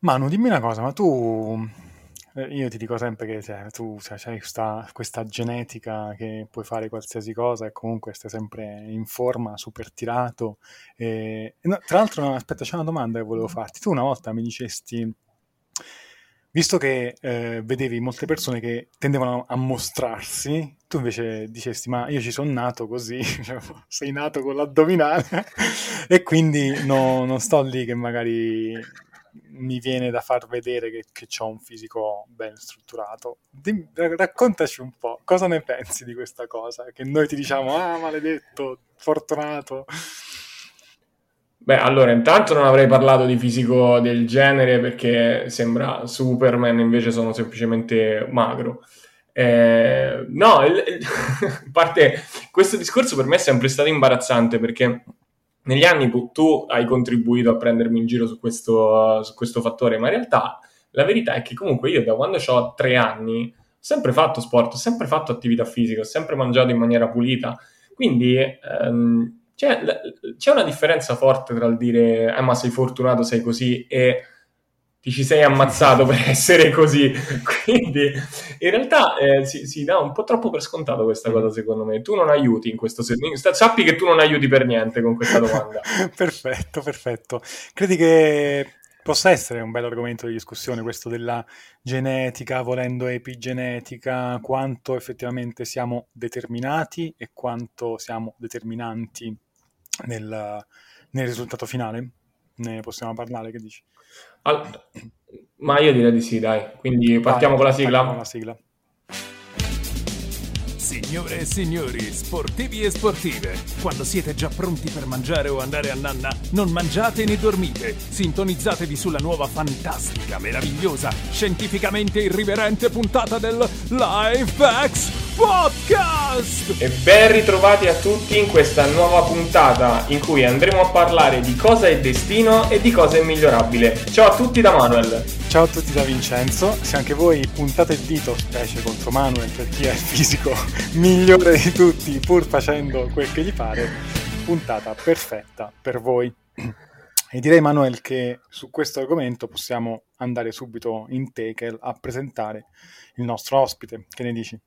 Manu, dimmi una cosa, ma tu, eh, io ti dico sempre che cioè, tu cioè, hai questa, questa genetica che puoi fare qualsiasi cosa e comunque stai sempre in forma, super tirato. E... no, tra l'altro, no, aspetta, c'è una domanda che volevo farti. Tu una volta mi dicesti, visto che eh, vedevi molte persone che tendevano a mostrarsi, tu invece dicesti, ma io ci sono nato così, cioè, sei nato con l'addominale e quindi no, non sto lì che magari mi viene da far vedere che, che ho un fisico ben strutturato. Dimmi, raccontaci un po', cosa ne pensi di questa cosa? Che noi ti diciamo, ah, maledetto, fortunato. Beh, allora, intanto non avrei parlato di fisico del genere perché sembra Superman, invece sono semplicemente magro. Eh, no, a parte questo discorso per me è sempre stato imbarazzante perché negli anni tu hai contribuito a prendermi in giro su questo, su questo fattore, ma in realtà la verità è che comunque io da quando ho tre anni ho sempre fatto sport, ho sempre fatto attività fisica, ho sempre mangiato in maniera pulita, quindi ehm, c'è, c'è, una differenza forte tra il dire eh, ma sei fortunato, sei così e ti ci sei ammazzato per essere così. Quindi in realtà eh, si, si, dà un po' troppo per scontato questa cosa, secondo me. Tu non aiuti in questo senso. Sappi che tu non aiuti per niente con questa domanda. perfetto, perfetto. Credi che possa essere un bel argomento di discussione questo della genetica, volendo epigenetica, quanto effettivamente siamo determinati e quanto siamo determinanti nel, nel risultato finale? Ne possiamo parlare, che dici? All... Ma io direi di sì, dai. Quindi partiamo Vai, con la sigla. Con la sigla. Signore e signori, sportivi e sportive, quando siete già pronti per mangiare o andare a nanna, non mangiate né dormite. Sintonizzatevi sulla nuova fantastica, meravigliosa, scientificamente irriverente puntata del Lifehacks Podcast! E ben ritrovati a tutti in questa nuova puntata in cui andremo a parlare di cosa è destino e di cosa è migliorabile. Ciao a tutti da Manuel! Ciao a tutti da Vincenzo, se anche voi puntate il dito, specie contro Manuel per chi è il fisico migliore di tutti, pur facendo quel che gli pare, puntata perfetta per voi. E direi Manuel che su questo argomento possiamo andare subito in tackle a presentare il nostro ospite. Che ne dici?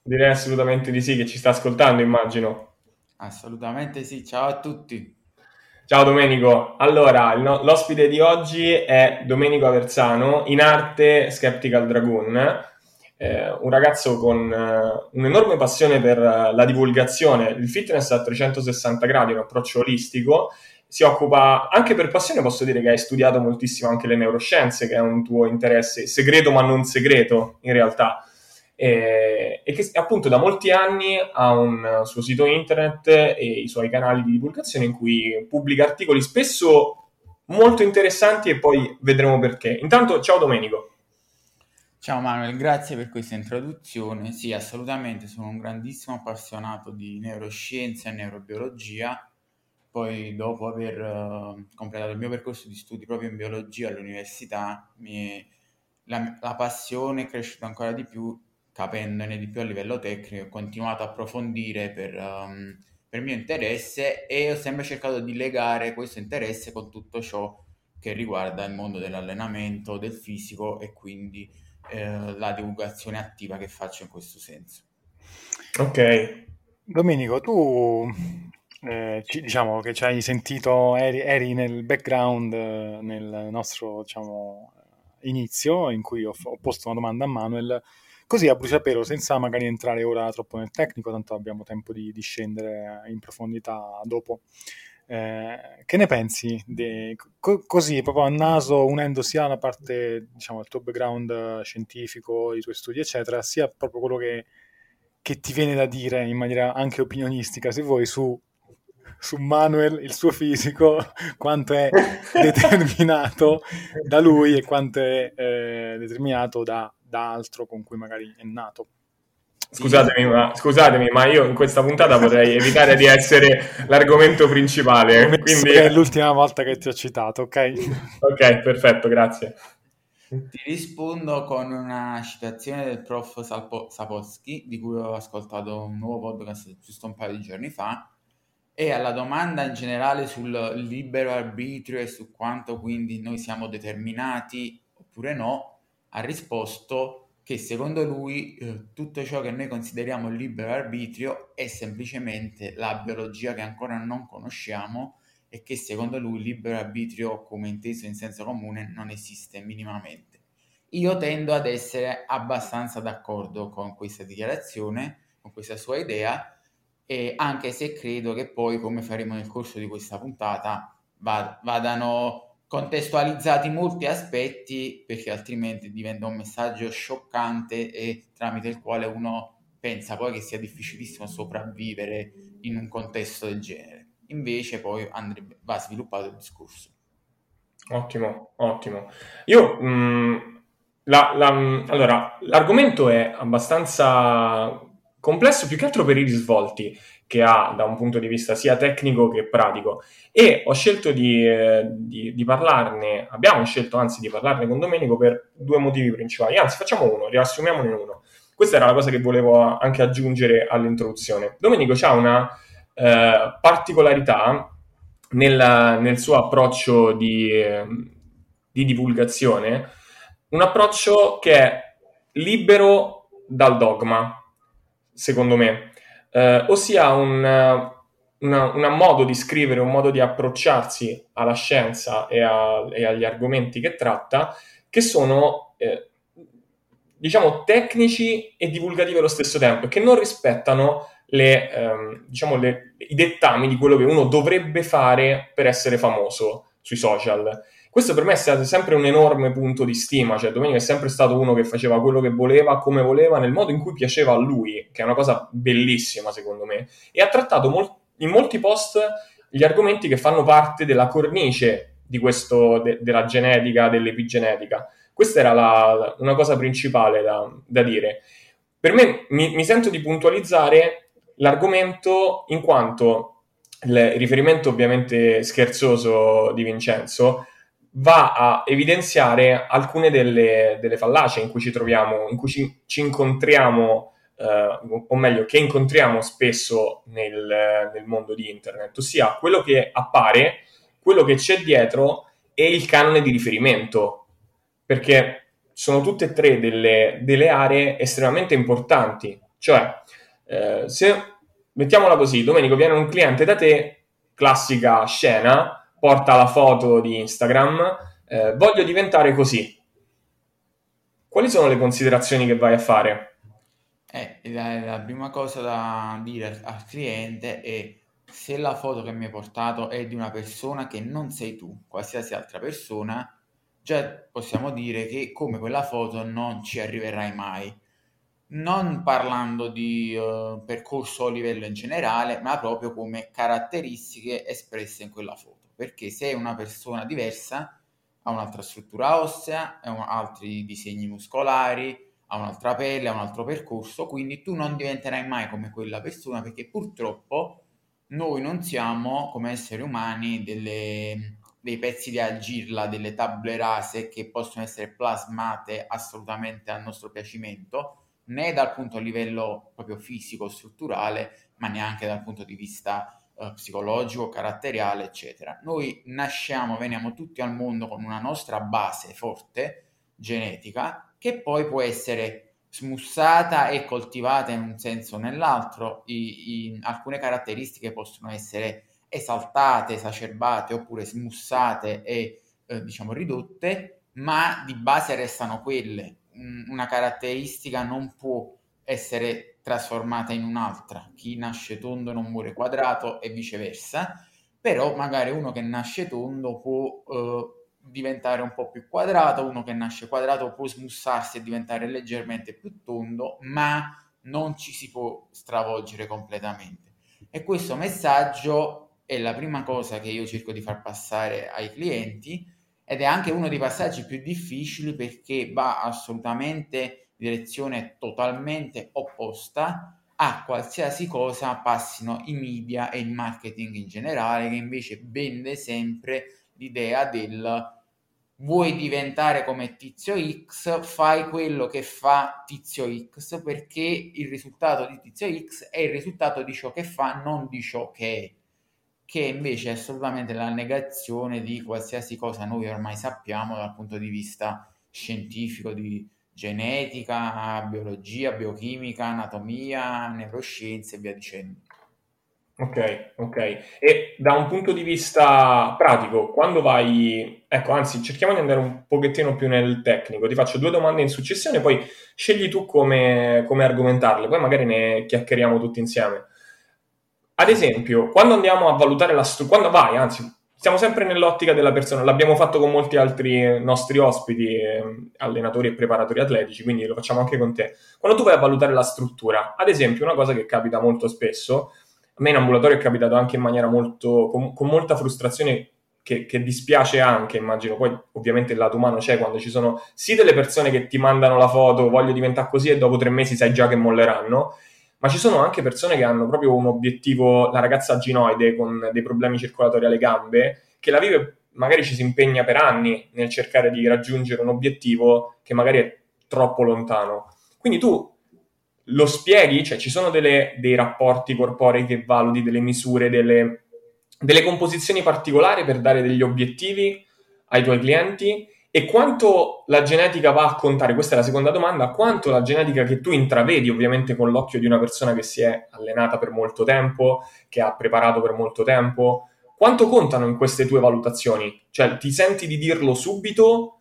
Direi assolutamente di sì, che ci sta ascoltando, immagino. Assolutamente sì, ciao a tutti. Ciao Domenico, allora no- l'ospite di oggi è Domenico Aversano, in arte Skeptical Dragoon, eh, un ragazzo con eh, un'enorme passione per la divulgazione, il fitness a 360 gradi, un approccio olistico, si occupa anche per passione, posso dire che hai studiato moltissimo anche le neuroscienze, che è un tuo interesse segreto ma non segreto in realtà e, e che appunto da molti anni ha un suo sito internet e i suoi canali di divulgazione in cui pubblica articoli spesso molto interessanti e poi vedremo perché. Intanto, ciao Domenico. Ciao Manuel, grazie per questa introduzione. Sì, assolutamente, sono un grandissimo appassionato di neuroscienze e neurobiologia. Poi, dopo aver uh, completato il mio percorso di studi proprio in biologia all'università, mi, la, la passione è cresciuta ancora di più capendone di più a livello tecnico, ho continuato a approfondire per, um, per mio interesse e ho sempre cercato di legare questo interesse con tutto ciò che riguarda il mondo dell'allenamento, del fisico e quindi eh, la divulgazione attiva che faccio in questo senso. Ok. Domenico, tu eh, ci, diciamo che ci hai sentito, eri, eri nel background eh, nel nostro diciamo, inizio in cui ho, ho posto una domanda a Manuel Così a bruciapelo, senza magari entrare ora troppo nel tecnico, tanto abbiamo tempo di, di scendere in profondità dopo. Eh, che ne pensi? De, co- così, proprio a naso, unendo sia la parte, diciamo, il tuo background scientifico, i tuoi studi, eccetera, sia proprio quello che, che ti viene da dire in maniera anche opinionistica, se vuoi, su, su Manuel, il suo fisico, quanto è determinato da lui e quanto è eh, determinato da da altro con cui magari è nato. Scusatemi ma, scusatemi, ma io in questa puntata potrei evitare di essere l'argomento principale. Quindi... È l'ultima volta che ti ho citato, ok? ok, perfetto, grazie. Ti rispondo con una citazione del prof Salpo- Sapolsky, di cui ho ascoltato un nuovo podcast giusto un paio di giorni fa, E alla domanda in generale sul libero arbitrio e su quanto quindi noi siamo determinati oppure no, ha risposto che secondo lui eh, tutto ciò che noi consideriamo libero arbitrio è semplicemente la biologia che ancora non conosciamo e che secondo lui libero arbitrio come inteso in senso comune non esiste minimamente. Io tendo ad essere abbastanza d'accordo con questa dichiarazione, con questa sua idea, e anche se credo che poi, come faremo nel corso di questa puntata, va- vadano contestualizzati molti aspetti perché altrimenti diventa un messaggio scioccante e tramite il quale uno pensa poi che sia difficilissimo sopravvivere in un contesto del genere. Invece poi andrebbe, va sviluppato il discorso. Ottimo, ottimo. Io mh, la, la, allora, l'argomento è abbastanza complesso più che altro per i risvolti che ha da un punto di vista sia tecnico che pratico e ho scelto di, eh, di, di, parlarne, abbiamo scelto anzi di parlarne con Domenico per due motivi principali, anzi facciamo uno, riassumiamone uno. Questa era la cosa che volevo anche aggiungere all'introduzione. Domenico ha una eh, particolarità nel, nel, suo approccio di, di divulgazione, un approccio che è libero dal dogma, secondo me, eh, ossia un, una, un, modo di scrivere, un modo di approcciarsi alla scienza e, a, e agli argomenti che tratta, che sono, eh, diciamo, tecnici e divulgativi allo stesso tempo, che non rispettano le, ehm, diciamo le, i dettami di quello che uno dovrebbe fare per essere famoso sui social. Questo per me è stato sempre un enorme punto di stima, cioè Domenico è sempre stato uno che faceva quello che voleva, come voleva, nel modo in cui piaceva a lui, che è una cosa bellissima secondo me, e ha trattato mol- in molti post gli argomenti che fanno parte della cornice di questo, de- della genetica, dell'epigenetica. Questa era la, una cosa principale da, da dire. Per me mi, mi sento di puntualizzare l'argomento in quanto il riferimento ovviamente scherzoso di Vincenzo va a evidenziare alcune delle, delle fallacie in cui ci troviamo, in cui ci, ci incontriamo, eh, o meglio, che incontriamo spesso nel, nel, mondo di internet, ossia quello che appare, quello che c'è dietro e il canone di riferimento, perché sono tutte e tre delle, delle aree estremamente importanti, cioè eh, se mettiamola così, Domenico viene un cliente da te, classica scena, porta la foto di Instagram, eh, voglio diventare così. Quali sono le considerazioni che vai a fare? Eh, la, la prima cosa da dire al cliente è se la foto che mi hai portato è di una persona che non sei tu, qualsiasi altra persona, già possiamo dire che come quella foto non ci arriverai mai. Non parlando di uh, percorso a livello in generale, ma proprio come caratteristiche espresse in quella foto perché se una persona diversa ha un'altra struttura ossea, ha altri disegni muscolari, ha un'altra pelle, ha un altro percorso, quindi tu non diventerai mai come quella persona perché purtroppo noi non siamo come esseri umani delle, dei pezzi di argilla, delle table rase che possono essere plasmate assolutamente a nostro piacimento, né dal punto di livello proprio fisico, strutturale, ma neanche dal punto di vista eh, psicologico, caratteriale, eccetera. Noi nasciamo, veniamo tutti al mondo con una nostra base forte, genetica, che poi può essere smussata e coltivata in un senso o nell'altro. I, i, alcune caratteristiche possono essere esaltate, esacerbate oppure smussate e eh, diciamo ridotte, ma di base restano quelle. una caratteristica non può essere trasformata in un'altra. Chi nasce tondo non muore quadrato e viceversa, però magari uno che nasce tondo può eh, diventare un po' più quadrato, uno che nasce quadrato può smussarsi e diventare leggermente più tondo, ma non ci si può stravolgere completamente. E questo messaggio è la prima cosa che io cerco di far passare ai clienti ed è anche uno dei passaggi più difficili perché va assolutamente direzione totalmente opposta a qualsiasi cosa passino i media e il marketing in generale, che invece vende sempre l'idea del vuoi diventare come Tizio X, fai quello che fa Tizio X, perché il risultato di Tizio X è il risultato di ciò che fa, non di ciò che è. che invece è assolutamente la negazione di qualsiasi cosa noi ormai sappiamo dal punto di vista scientifico, di genetica, biologia, biochimica, anatomia, neuroscienze e via dicendo. Ok, ok. E da un punto di vista pratico, quando vai... Ecco, anzi, cerchiamo di andare un pochettino più nel tecnico. Ti faccio due domande in successione, poi scegli tu come, come argomentarle, poi magari ne chiacchieriamo tutti insieme. Ad esempio, quando andiamo a valutare la struttura... Quando vai, anzi, siamo sempre nell'ottica della persona. L'abbiamo fatto con molti altri nostri ospiti, eh, allenatori e preparatori atletici, quindi lo facciamo anche con te. Quando tu vai a valutare la struttura, ad esempio, una cosa che capita molto spesso a me in ambulatorio è capitato anche in maniera molto, con, con molta frustrazione che, che, dispiace anche, immagino. Poi ovviamente il lato umano c'è quando ci sono sì delle persone che ti mandano la foto, voglio diventare così e dopo tre mesi sai già che molleranno, ma ci sono anche persone che hanno proprio un obiettivo, la ragazza ginoide con dei problemi circolatori alle gambe, che la vive, magari ci si impegna per anni nel cercare di raggiungere un obiettivo che magari è troppo lontano. Quindi tu lo spieghi, cioè ci sono delle, dei rapporti corporei che valuti, delle misure, delle, delle composizioni particolari per dare degli obiettivi ai tuoi clienti e quanto la genetica va a contare, questa è la seconda domanda, quanto la genetica che tu intravedi ovviamente con l'occhio di una persona che si è allenata per molto tempo, che ha preparato per molto tempo, quanto contano in queste tue valutazioni? Cioè ti senti di dirlo subito,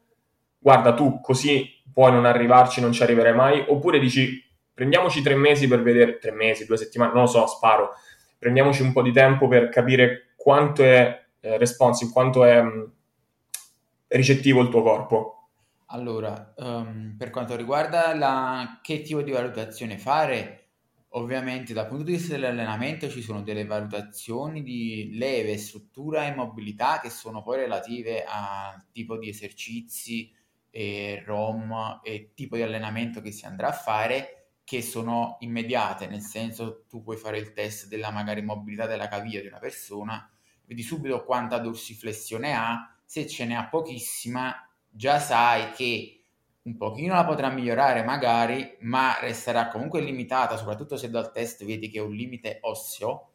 guarda tu così puoi non arrivarci, non ci arriverai mai, oppure dici prendiamoci tre mesi per vedere, tre mesi, due settimane, non lo so, sparo, prendiamoci un po' di tempo per capire quanto è eh, responsive, quanto è mh, ricettivo il tuo corpo. Allora, um, per quanto riguarda la... che tipo di valutazione fare, ovviamente dal punto di vista dell'allenamento ci sono delle valutazioni di leve, struttura e mobilità che sono poi relative al tipo di esercizi e ROM e tipo di allenamento che si andrà a fare che sono immediate, nel senso tu puoi fare il test della magari mobilità della caviglia di una persona, vedi subito quanta dorsiflessione ha, se ce n'è pochissima già sai che un pochino la potrà migliorare magari, ma resterà comunque limitata, soprattutto se dal test vedi che è un limite osseo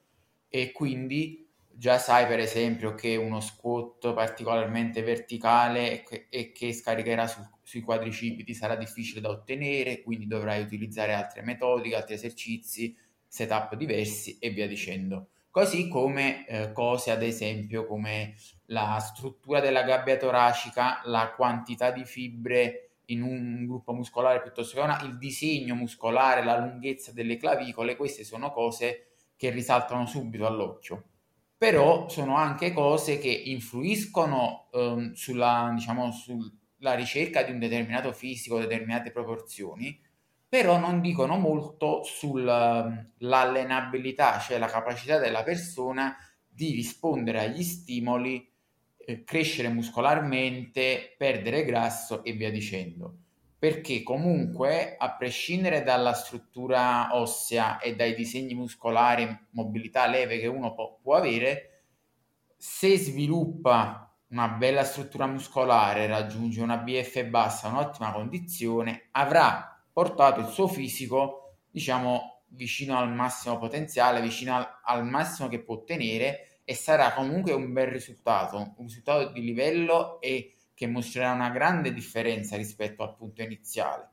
e quindi già sai per esempio che uno squat particolarmente verticale e che scaricherà sul sui quadricipiti sarà difficile da ottenere, quindi dovrai utilizzare altre metodiche, altri esercizi, setup diversi e via dicendo. Così come eh, cose ad esempio come la struttura della gabbia toracica, la quantità di fibre in un gruppo muscolare piuttosto che una, il disegno muscolare, la lunghezza delle clavicole, queste sono cose che risaltano subito all'occhio. Però sono anche cose che influiscono ehm, sulla, diciamo, sul, la ricerca di un determinato fisico, determinate proporzioni, però non dicono molto sull'allenabilità, cioè la capacità della persona di rispondere agli stimoli, eh, crescere muscolarmente, perdere grasso e via dicendo. Perché comunque, a prescindere dalla struttura ossea e dai disegni muscolari, mobilità leve che uno può, può avere, se sviluppa una bella struttura muscolare, raggiunge una BF bassa, un'ottima condizione, avrà portato il suo fisico, diciamo, vicino al massimo potenziale, vicino al, al massimo che può ottenere e sarà comunque un bel risultato, un risultato di livello e che mostrerà una grande differenza rispetto al punto iniziale.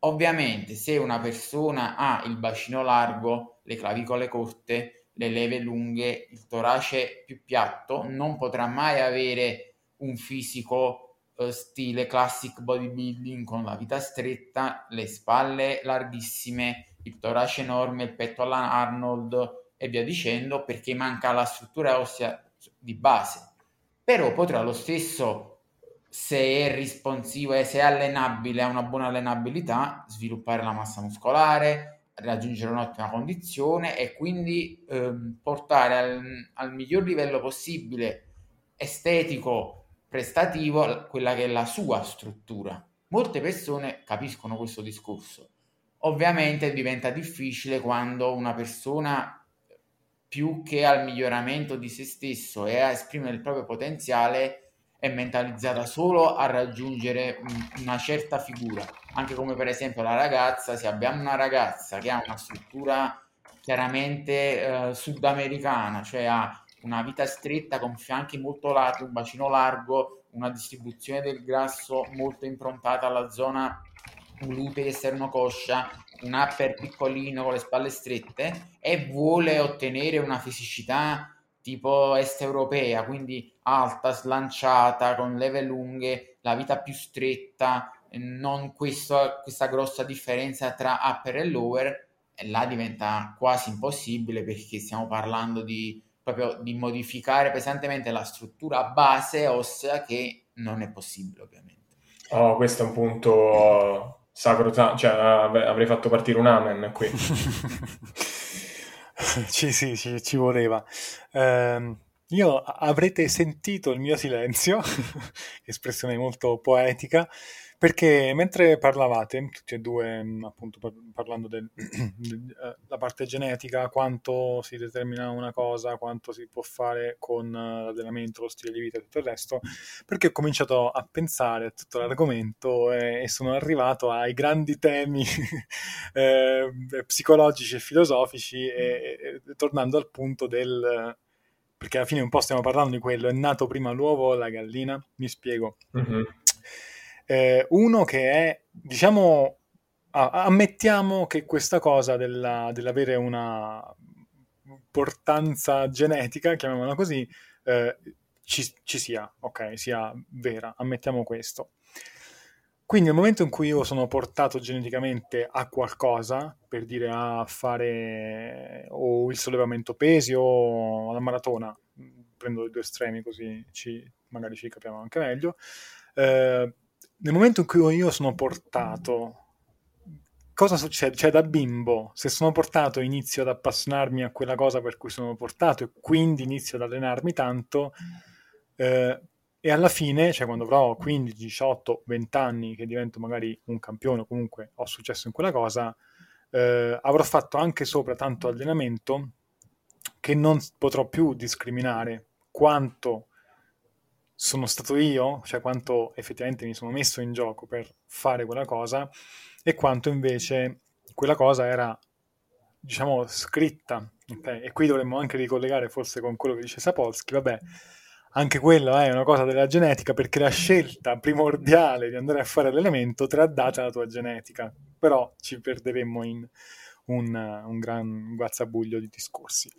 Ovviamente, se una persona ha il bacino largo, le clavicole corte, le leve lunghe, il torace più piatto, non potrà mai avere un fisico eh, stile classic bodybuilding con la vita stretta, le spalle larghissime, il torace enorme, il petto alla Arnold e via dicendo, perché manca la struttura ossea di base. Però potrà lo stesso se è responsivo e se è allenabile, ha una buona allenabilità, sviluppare la massa muscolare, raggiungere un'ottima condizione e quindi ehm, portare al, al, miglior livello possibile estetico, prestativo, quella che è la sua struttura. Molte persone capiscono questo discorso. Ovviamente diventa difficile quando una persona più che al miglioramento di se stesso e a esprimere il proprio potenziale è mentalizzata solo a raggiungere una certa figura, anche come per esempio la ragazza, se abbiamo una ragazza che ha una struttura chiaramente eh, sudamericana, cioè ha una vita stretta con fianchi molto larghi, un bacino largo, una distribuzione del grasso molto improntata alla zona glutei esterno coscia, un upper piccolino con le spalle strette e vuole ottenere una fisicità tipo est europea, quindi alta, slanciata, con leve lunghe, la vita più stretta, non questo, questa grossa differenza tra upper e lower, e là diventa quasi impossibile perché stiamo parlando di proprio di modificare pesantemente la struttura base ossea che non è possibile ovviamente. Oh, questo è un punto sacro, cioè avrei fatto partire un amen qui. sì, sì, ci, ci voleva. Eh, io avrete sentito il mio silenzio, espressione molto poetica, perché mentre parlavate, tutti e due, mm, appunto parlando della eh, parte genetica, quanto si determina una cosa, quanto si può fare con eh, l'allenamento, lo stile di vita e tutto il resto, perché ho cominciato a pensare a tutto l'argomento e, e sono arrivato ai grandi temi eh, psicologici e filosofici, e, e, tornando al punto del perché alla fine un po' stiamo parlando di quello, è nato prima l'uovo o la gallina? Mi spiego. Mm-hmm. Eh, uno che è, diciamo, ah, ammettiamo che questa cosa della, dell'avere una importanza genetica, chiamiamola così, eh, ci, ci, sia, ok, sia vera, ammettiamo questo. Quindi nel momento in cui io sono portato geneticamente a qualcosa, per dire a fare o il sollevamento pesi o la maratona, prendo i due estremi così ci, magari ci capiamo anche meglio, eh, nel momento in cui io sono portato, cosa succede? Cioè, da bimbo, se sono portato, inizio ad appassionarmi a quella cosa per cui sono portato e quindi inizio ad allenarmi tanto. Eh, e alla fine, cioè quando avrò 15, 18, 20 anni che divento magari un campione o comunque ho successo in quella cosa, eh, avrò fatto anche sopra tanto allenamento che non potrò più discriminare quanto sono stato io, cioè quanto effettivamente mi sono messo in gioco per fare quella cosa e quanto invece quella cosa era, diciamo, scritta. Okay? E qui dovremmo anche ricollegare forse con quello che dice Sapolsky, vabbè, anche quella è una cosa della genetica perché la scelta primordiale di andare a fare l'elemento te l'ha data la tua genetica, però ci perderemmo in un, un gran guazzabuglio di discorsi.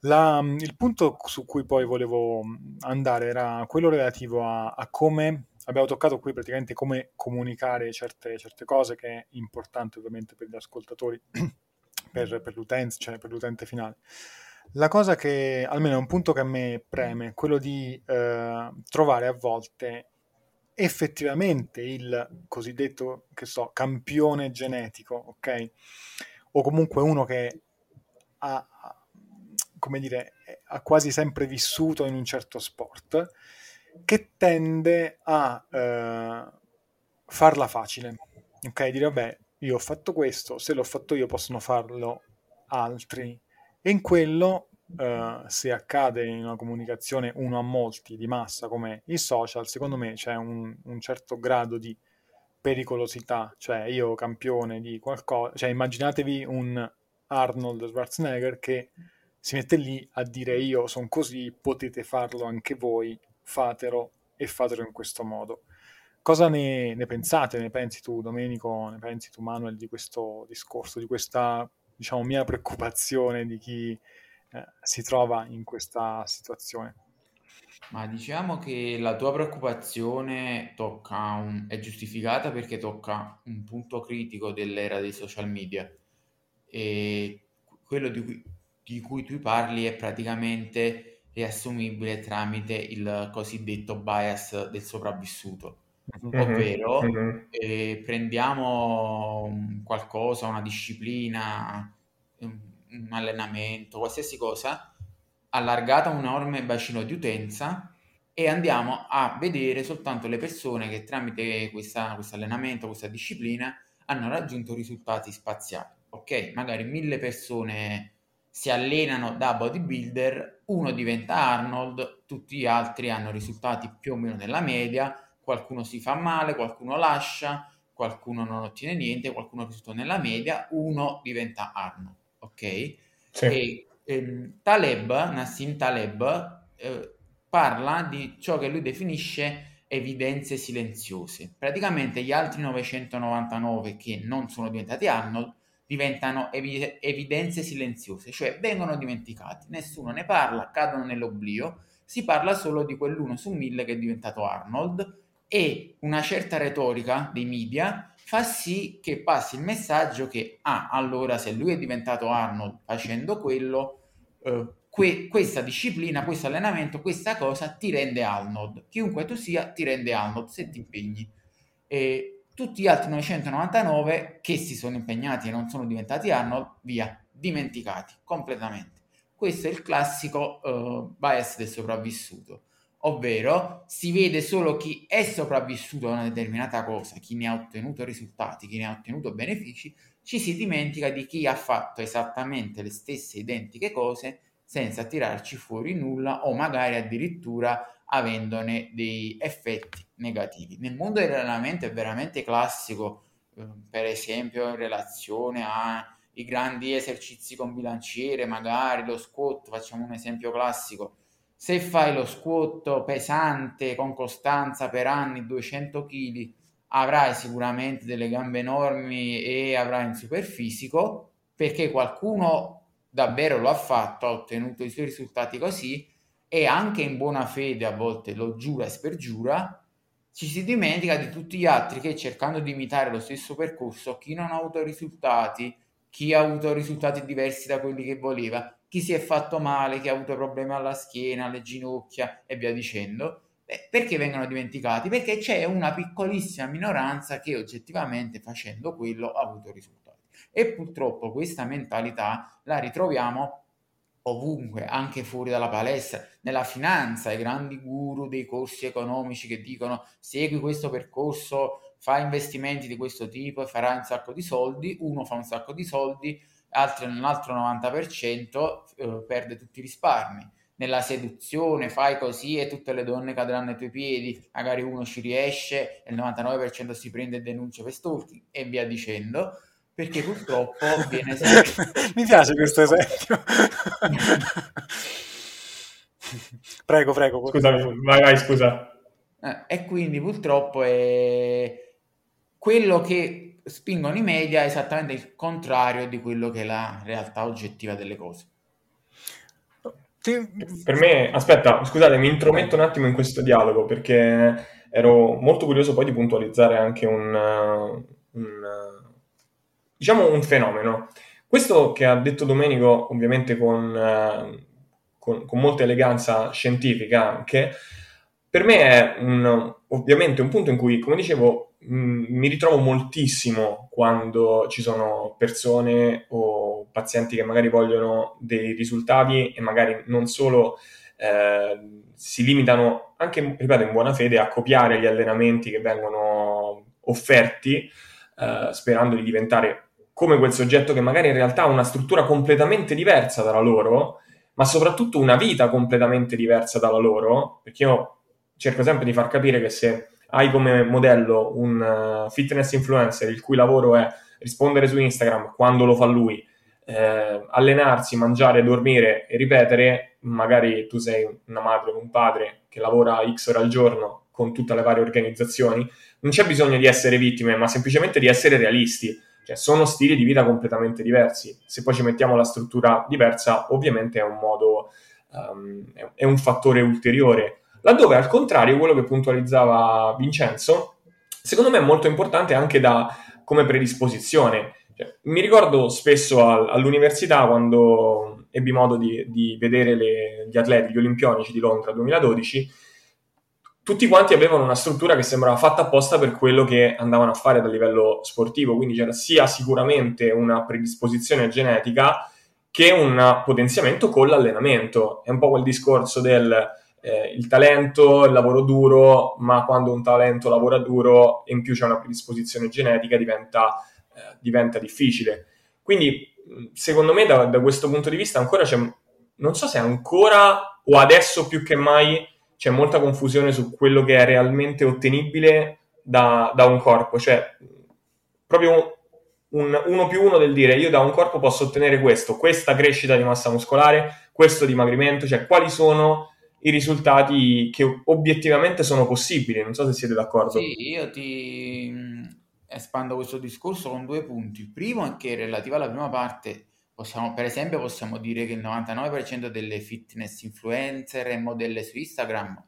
La, il punto su cui poi volevo andare era quello relativo a, a, come abbiamo toccato qui praticamente come comunicare certe, certe, cose che è importante ovviamente per gli ascoltatori, per, per, l'utenza, cioè per l'utente finale. La cosa che almeno è un punto che a me preme è quello di eh, trovare a volte effettivamente il cosiddetto, che so, campione genetico, ok? O comunque uno che ha, come dire, ha quasi sempre vissuto in un certo sport, che tende a eh, farla facile. Ok, dire vabbè, io ho fatto questo, se l'ho fatto io possono farlo altri. E in quello, eh, se accade in una comunicazione uno a molti di massa come i social, secondo me c'è un, un certo grado di pericolosità, cioè io campione di qualcosa, cioè immaginatevi un Arnold Schwarzenegger che si mette lì a dire io sono così, potete farlo anche voi, fatelo e fatelo in questo modo. Cosa ne, ne, pensate? Ne pensi tu, Domenico? Ne pensi tu, Manuel, di questo discorso, di questa, diciamo, mia preoccupazione di chi eh, si trova in questa situazione? Ma diciamo che la tua preoccupazione un, è giustificata perché tocca un punto critico dell'era dei social media e quello di cui di cui tu parli è praticamente riassumibile tramite il cosiddetto bias del sopravvissuto. Mm-hmm. Ovvero mm-hmm. Eh, prendiamo qualcosa, una disciplina, un, allenamento, qualsiasi cosa, allargata un enorme bacino di utenza e andiamo a vedere soltanto le persone che tramite questo allenamento, questa disciplina, hanno raggiunto risultati spaziali. Ok, magari mille persone si allenano da bodybuilder, uno diventa Arnold, tutti gli altri hanno risultati più o meno nella media, qualcuno si fa male, qualcuno lascia, qualcuno non ottiene niente, qualcuno risulta nella media, uno diventa Arnold, ok? Sì. E eh, Taleb, Nassim Taleb, eh, parla di ciò che lui definisce evidenze silenziose. Praticamente gli altri 999 che non sono diventati Arnold diventano evi- evidenze silenziose, cioè vengono dimenticati, nessuno ne parla, cadono nell'oblio, si parla solo di quell'uno su mille che è diventato Arnold e una certa retorica dei media fa sì che passi il messaggio che, ah, allora se lui è diventato Arnold facendo quello, eh, que- questa disciplina, questo allenamento, questa cosa ti rende Arnold. Chiunque tu sia ti rende Arnold se ti impegni. E tutti gli altri 999 che si sono impegnati e non sono diventati Arnold, via, dimenticati completamente. Questo è il classico uh, bias del sopravvissuto ovvero si vede solo chi è sopravvissuto a una determinata cosa, chi ne ha ottenuto risultati, chi ne ha ottenuto benefici, ci si dimentica di chi ha fatto esattamente le stesse identiche cose senza tirarci fuori nulla o magari addirittura avendone dei effetti negativi. Nel mondo dell'allenamento è veramente classico, eh, per esempio in relazione ai grandi esercizi con bilanciere, magari lo squat, facciamo un esempio classico, se fai lo squat pesante con costanza per anni, 200 kg, avrai sicuramente delle gambe enormi e avrai un super fisico perché qualcuno davvero lo ha fatto, ha ottenuto i suoi risultati così e anche in buona fede a volte lo giura e spergiura, ci si dimentica di tutti gli altri che cercando di imitare lo stesso percorso, chi non ha avuto risultati, chi ha avuto risultati diversi da quelli che voleva, chi si è fatto male, chi ha avuto problemi alla schiena, alle ginocchia e via dicendo. Eh, perché vengono dimenticati? Perché c'è una piccolissima minoranza che oggettivamente facendo quello ha avuto risultati. E purtroppo questa mentalità la ritroviamo ovunque, anche fuori dalla palestra, nella finanza, i grandi guru dei corsi economici che dicono segui questo percorso, fai investimenti di questo tipo e farai un sacco di soldi, uno fa un sacco di soldi, altro, un altro 90% eh, perde tutti i risparmi. Nella seduzione fai così e tutte le donne cadranno ai tuoi piedi, magari uno ci riesce e il 99% si prende e denuncia per stalking e via dicendo, perché purtroppo viene sempre... Mi piace questo esempio. prego, prego. Scusami, vai, vai, scusa. Eh, e quindi purtroppo è quello che spingono i media esattamente il contrario di quello che è la realtà oggettiva delle cose. Per me, aspetta, scusate, mi intrometto un attimo in questo dialogo perché ero molto curioso poi di puntualizzare anche un, un diciamo un fenomeno. Questo che ha detto Domenico, ovviamente con, con, con molta eleganza scientifica anche, per me è un, ovviamente un punto in cui, come dicevo, Mm, mi ritrovo moltissimo quando ci sono persone o pazienti che magari vogliono dei risultati e magari non solo eh, si limitano, anche ripeto, in buona fede, a copiare gli allenamenti che vengono offerti, eh, sperando di diventare come quel soggetto che magari in realtà ha una struttura completamente diversa dalla loro, ma soprattutto una vita completamente diversa dalla loro, perché io cerco sempre di far capire che se hai come modello un uh, fitness influencer il cui lavoro è rispondere su Instagram quando lo fa lui, eh, allenarsi, mangiare, dormire e ripetere, magari tu sei una madre o un padre che lavora X ore al giorno con tutte le varie organizzazioni, non c'è bisogno di essere vittime, ma semplicemente di essere realisti. Cioè, sono stili di vita completamente diversi. Se poi ci mettiamo la struttura diversa, ovviamente è un modo, um, è un fattore ulteriore Laddove al contrario, quello che puntualizzava Vincenzo, secondo me è molto importante anche da, come predisposizione. Cioè, mi ricordo spesso al, all'università quando ebbi modo di, di vedere le, gli atleti, gli olimpionici di Londra 2012, tutti quanti avevano una struttura che sembrava fatta apposta per quello che andavano a fare dal livello sportivo, quindi c'era sia sicuramente una predisposizione genetica che un potenziamento con l'allenamento. È un po' quel discorso del eh, il talento, il lavoro duro, ma quando un talento lavora duro e in più c'è una predisposizione genetica diventa, eh, diventa difficile. Quindi secondo me da, da, questo punto di vista ancora c'è, non so se ancora o adesso più che mai c'è molta confusione su quello che è realmente ottenibile da, da un corpo, cioè proprio un uno più uno del dire io da un corpo posso ottenere questo, questa crescita di massa muscolare, questo dimagrimento, cioè quali sono i risultati che obiettivamente sono possibili. Non so se siete d'accordo. Sì, io ti mm, espando questo discorso con due punti. Il primo è che relativo alla prima parte, possiamo, per esempio, possiamo dire che il 99% delle fitness influencer e modelle su Instagram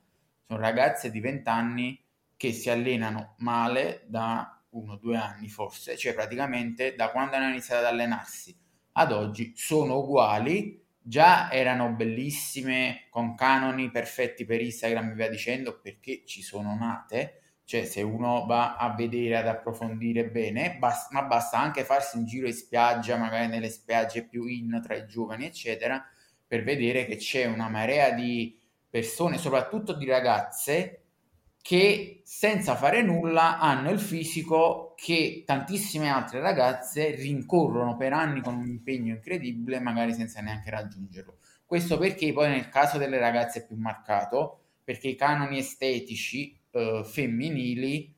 sono ragazze di 20 anni che si allenano male da uno o due anni forse, cioè praticamente da quando hanno iniziato ad allenarsi ad oggi sono uguali già erano bellissime con canoni perfetti per Instagram e via dicendo perché ci sono nate cioè se uno va a vedere ad approfondire bene basta, ma basta anche farsi un giro in spiaggia magari nelle spiagge più in tra i giovani eccetera per vedere che c'è una marea di persone soprattutto di ragazze che senza fare nulla hanno il fisico che tantissime altre ragazze rincorrono per anni con un impegno incredibile, magari senza neanche raggiungerlo. Questo perché poi nel caso delle ragazze è più marcato, perché i canoni estetici eh, femminili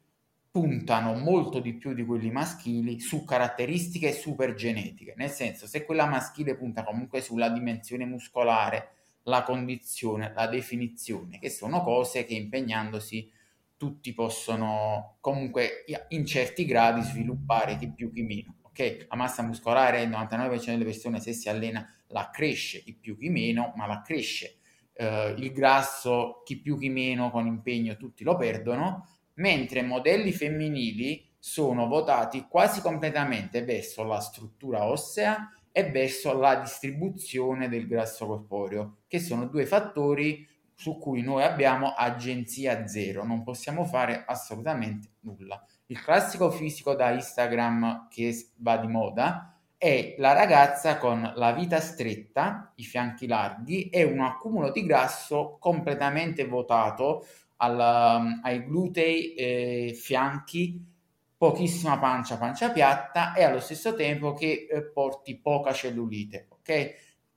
puntano molto di più di quelli maschili su caratteristiche super genetiche, nel senso se quella maschile punta comunque sulla dimensione muscolare, la condizione, la definizione, che sono cose che impegnandosi tutti possono comunque in certi gradi sviluppare chi più chi meno. Ok, la massa muscolare il 99% delle persone se si allena la cresce chi più chi meno, ma la cresce. Uh, il grasso chi più chi meno con impegno tutti lo perdono, mentre modelli femminili sono votati quasi completamente verso la struttura ossea e verso la distribuzione del grasso corporeo, che sono due fattori su cui noi abbiamo agenzia zero, non possiamo fare assolutamente nulla. Il classico fisico da Instagram che va di moda è la ragazza con la vita stretta, i fianchi larghi e un accumulo di grasso completamente votato al, ai glutei, eh, fianchi pochissima pancia, pancia piatta e allo stesso tempo che eh, porti poca cellulite, ok?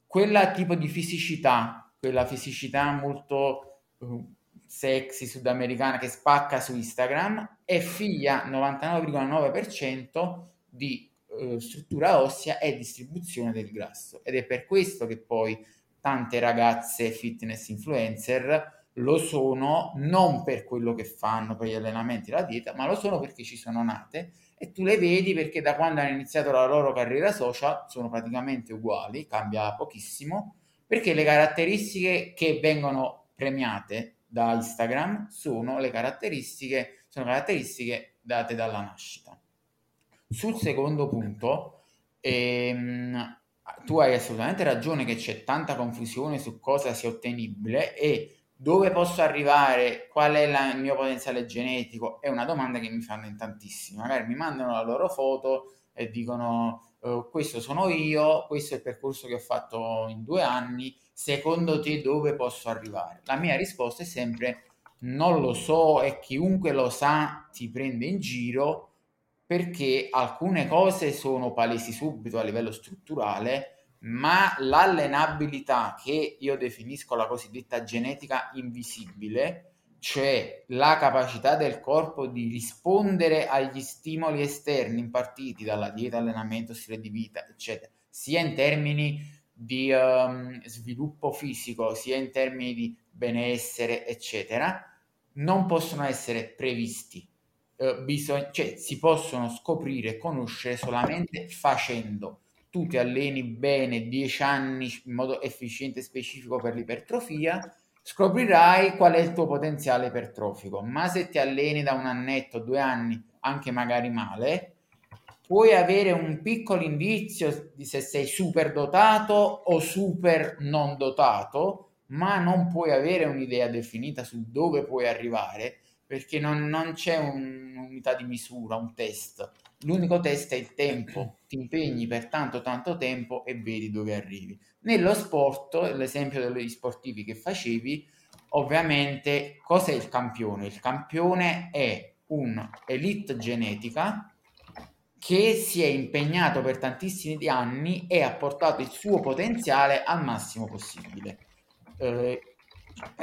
Quella tipo di fisicità, quella fisicità molto uh, sexy sudamericana che spacca su Instagram è figlia 99,9% di uh, struttura ossea e distribuzione del grasso ed è per questo che poi tante ragazze fitness influencer lo sono non per quello che fanno, per gli allenamenti, la dieta, ma lo sono perché ci sono nate e tu le vedi perché da quando hanno iniziato la loro carriera social sono praticamente uguali, cambia pochissimo, perché le caratteristiche che vengono premiate da Instagram sono le caratteristiche, sono caratteristiche date dalla nascita. Sul secondo punto, ehm, tu hai assolutamente ragione che c'è tanta confusione su cosa sia ottenibile e dove posso arrivare, qual è la, il mio potenziale genetico, è una domanda che mi fanno in tantissimi. Magari mi mandano la loro foto e dicono uh, questo sono io, questo è il percorso che ho fatto in due anni, secondo te dove posso arrivare? La mia risposta è sempre non lo so e chiunque lo sa ti prende in giro perché alcune cose sono palesi subito a livello strutturale ma l'allenabilità che io definisco la cosiddetta genetica invisibile, cioè la capacità del corpo di rispondere agli stimoli esterni impartiti dalla dieta, allenamento, stile di vita, eccetera, sia in termini di um, sviluppo fisico, sia in termini di benessere, eccetera, non possono essere previsti. Uh, bisog- cioè, si possono scoprire e conoscere solamente facendo tu ti alleni bene 10 anni in modo efficiente e specifico per l'ipertrofia, scoprirai qual è il tuo potenziale ipertrofico. Ma se ti alleni da un annetto, due anni, anche magari male, puoi avere un piccolo indizio di se sei super dotato o super non dotato, ma non puoi avere un'idea definita su dove puoi arrivare perché non, non c'è un, un'unità di misura, un test. L'unico test è il tempo, ti impegni per tanto tanto tempo e vedi dove arrivi. Nello sport, l'esempio degli sportivi che facevi, ovviamente cos'è il campione? Il campione è un elite genetica che si è impegnato per tantissimi anni e ha portato il suo potenziale al massimo possibile. Eh,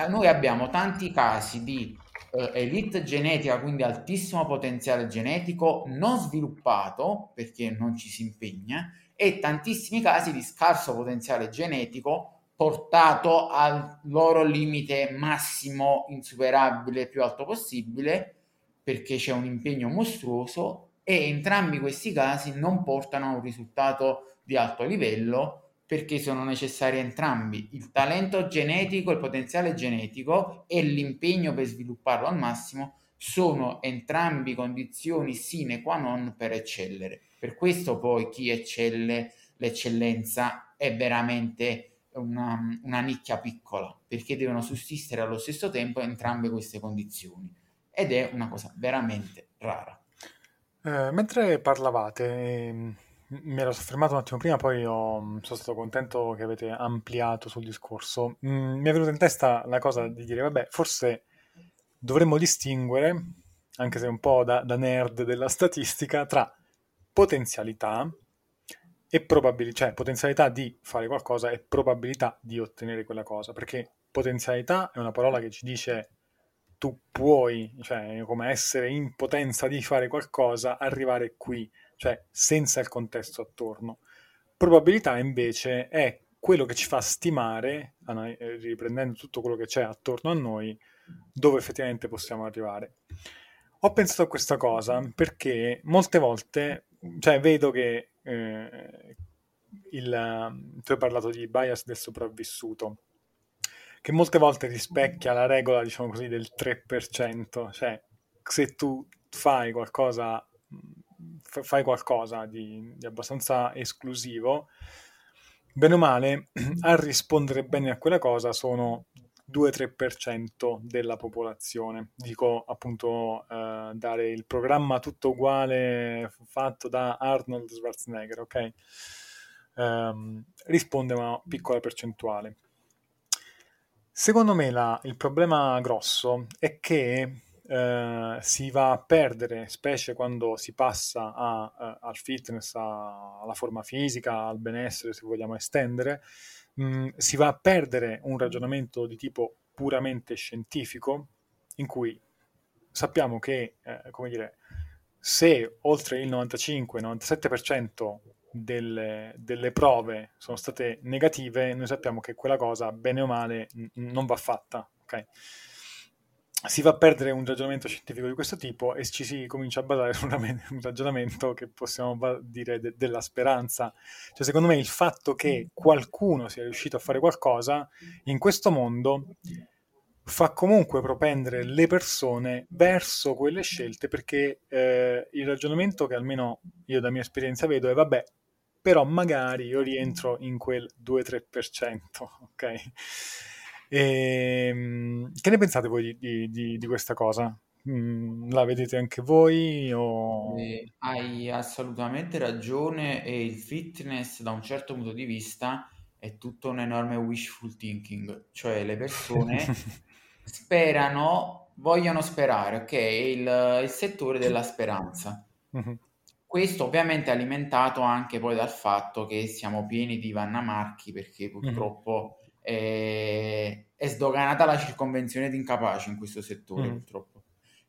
noi abbiamo tanti casi di eh, elite genetica, quindi altissimo potenziale genetico, non sviluppato perché non ci si impegna, e tantissimi casi di scarso potenziale genetico portato al loro limite massimo insuperabile più alto possibile perché c'è un impegno mostruoso e entrambi questi casi non portano a un risultato di alto livello perché sono necessari entrambi il talento genetico, il potenziale genetico e l'impegno per svilupparlo al massimo sono entrambi condizioni sine qua non per eccellere. Per questo poi chi eccelle, l'eccellenza è veramente una, una nicchia piccola, perché devono sussistere allo stesso tempo entrambe queste condizioni ed è una cosa veramente rara. Eh, mentre parlavate, ehm, mi ero soffermato un attimo prima, poi ho, sono stato contento che avete ampliato sul discorso. Mm, mi è venuta in testa la cosa di dire, vabbè, forse dovremmo distinguere, anche se un po' da, da nerd della statistica, tra potenzialità e probabilità, cioè potenzialità di fare qualcosa e probabilità di ottenere quella cosa, perché potenzialità è una parola che ci dice tu puoi, cioè come essere in potenza di fare qualcosa, arrivare qui, cioè senza il contesto attorno. Probabilità invece è quello che ci fa stimare, riprendendo tutto quello che c'è attorno a noi, dove effettivamente possiamo arrivare. Ho pensato a questa cosa perché molte volte, cioè vedo che eh, il, tu hai parlato di bias del sopravvissuto, che molte volte rispecchia la regola, diciamo così, del 3%, cioè se tu fai qualcosa, fai qualcosa di, di abbastanza esclusivo, bene o male, a rispondere bene a quella cosa sono 2-3% della popolazione. Dico appunto eh, dare il programma tutto uguale fatto da Arnold Schwarzenegger, ok? Um, risponde una piccola percentuale. Secondo me la, il problema grosso è che eh, si va a perdere, specie quando si passa a, a, al fitness, a, alla forma fisica, al benessere, se vogliamo estendere, mh, mm, si va a perdere un ragionamento di tipo puramente scientifico, in cui sappiamo che, eh, come dire, se oltre il 95-97% delle, delle, prove sono state negative, noi sappiamo che quella cosa, bene o male, n- non va fatta. Okay? Si va a perdere un ragionamento scientifico di questo tipo e ci si comincia a basare su un ragionamento che possiamo dire de- della speranza. Cioè, secondo me il fatto che qualcuno sia riuscito a fare qualcosa in questo mondo fa comunque propendere le persone verso quelle scelte perché eh, il ragionamento che almeno io da mia esperienza vedo è vabbè, però magari io rientro in quel 2-3%, ok? E, ehm, che ne pensate voi di, di, di questa cosa? Mm, la vedete anche voi? O... Eh, hai assolutamente ragione e il fitness da un certo punto di vista è tutto un enorme wishful thinking, cioè le persone sperano, vogliono sperare, ok? Il, il settore della speranza. Mm-hmm. Questo ovviamente è alimentato anche poi dal fatto che siamo pieni di Vanna Marchi perché purtroppo mm-hmm è, è sdoganata la circonvenzione di incapaci in questo settore, mm. purtroppo.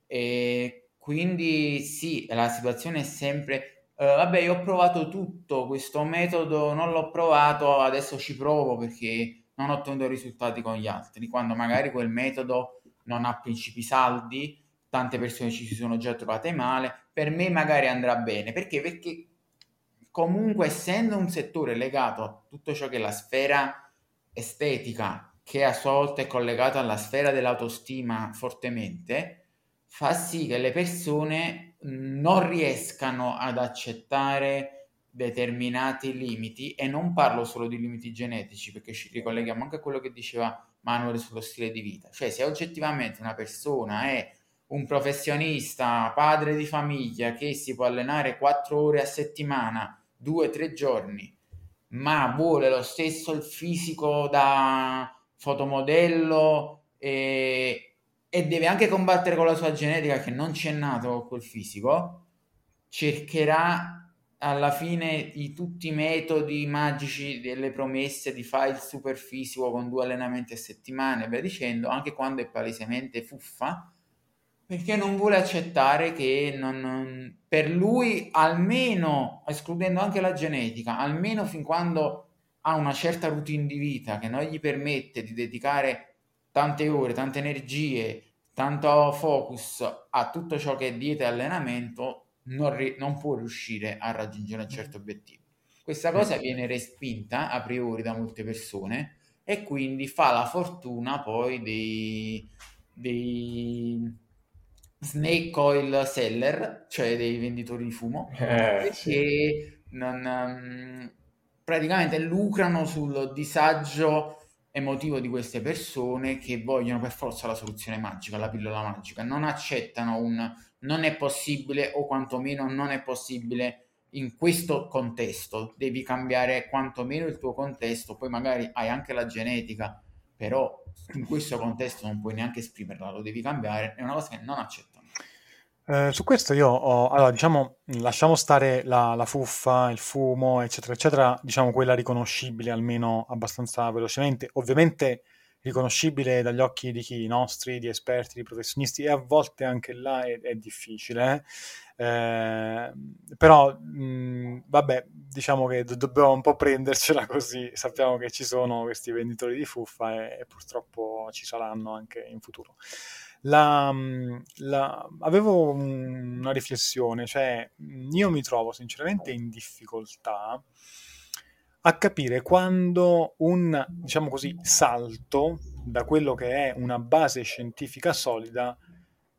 E quindi sì, la situazione è sempre uh, vabbè, io ho provato tutto, questo metodo non l'ho provato, adesso ci provo perché non ho ottenuto risultati con gli altri, quando magari quel metodo non ha principi saldi, tante persone ci si sono già trovate male, per me magari andrà bene, perché? Perché comunque essendo un settore legato a tutto ciò che è la sfera estetica che a sua volta è collegata alla sfera dell'autostima fortemente, fa sì che le persone non riescano ad accettare determinati limiti e non parlo solo di limiti genetici perché ci ricolleghiamo anche a quello che diceva Manuel sullo stile di vita, cioè se oggettivamente una persona è un professionista, padre di famiglia che si può allenare quattro ore a settimana, due o tre giorni ma vuole lo stesso il fisico da fotomodello e, e deve anche combattere con la sua genetica che non ci è nato quel fisico, cercherà alla fine di tutti i metodi magici delle promesse di fare il super fisico con due allenamenti a settimana e via dicendo, anche quando è palesemente fuffa, Perché non vuole accettare che non, non, per lui, almeno, escludendo anche la genetica, almeno fin quando ha una certa routine di vita che non gli permette di dedicare tante ore, tante energie, tanto focus a tutto ciò che è dieta e allenamento, non, ri- non può riuscire a raggiungere un certo obiettivo. Questa cosa viene respinta a priori da molte persone e quindi fa la fortuna poi dei, dei snake oil seller, cioè dei venditori di fumo, eh, perché sì. um, praticamente lucrano sul disagio emotivo di queste persone che vogliono per forza la soluzione magica, la pillola magica, non accettano un non è possibile o quantomeno non è possibile in questo contesto, devi cambiare quantomeno il tuo contesto, poi magari hai anche la genetica, però in questo contesto non puoi neanche esprimerla, lo devi cambiare, è una cosa che non accettano. Eh, su questo io ho, allora diciamo, lasciamo stare la, la fuffa, il fumo, eccetera, eccetera, diciamo quella riconoscibile almeno abbastanza velocemente, ovviamente riconoscibile dagli occhi di chi, nostri, di esperti, di professionisti, e a volte anche là è, è difficile. Eh, però, mh, vabbè, diciamo che do- dobbiamo un po' prendercela così, sappiamo che ci sono questi venditori di fuffa e, e purtroppo ci saranno anche in futuro. La, la, avevo una riflessione, cioè io mi trovo sinceramente in difficoltà a capire quando un, diciamo così, salto da quello che è una base scientifica solida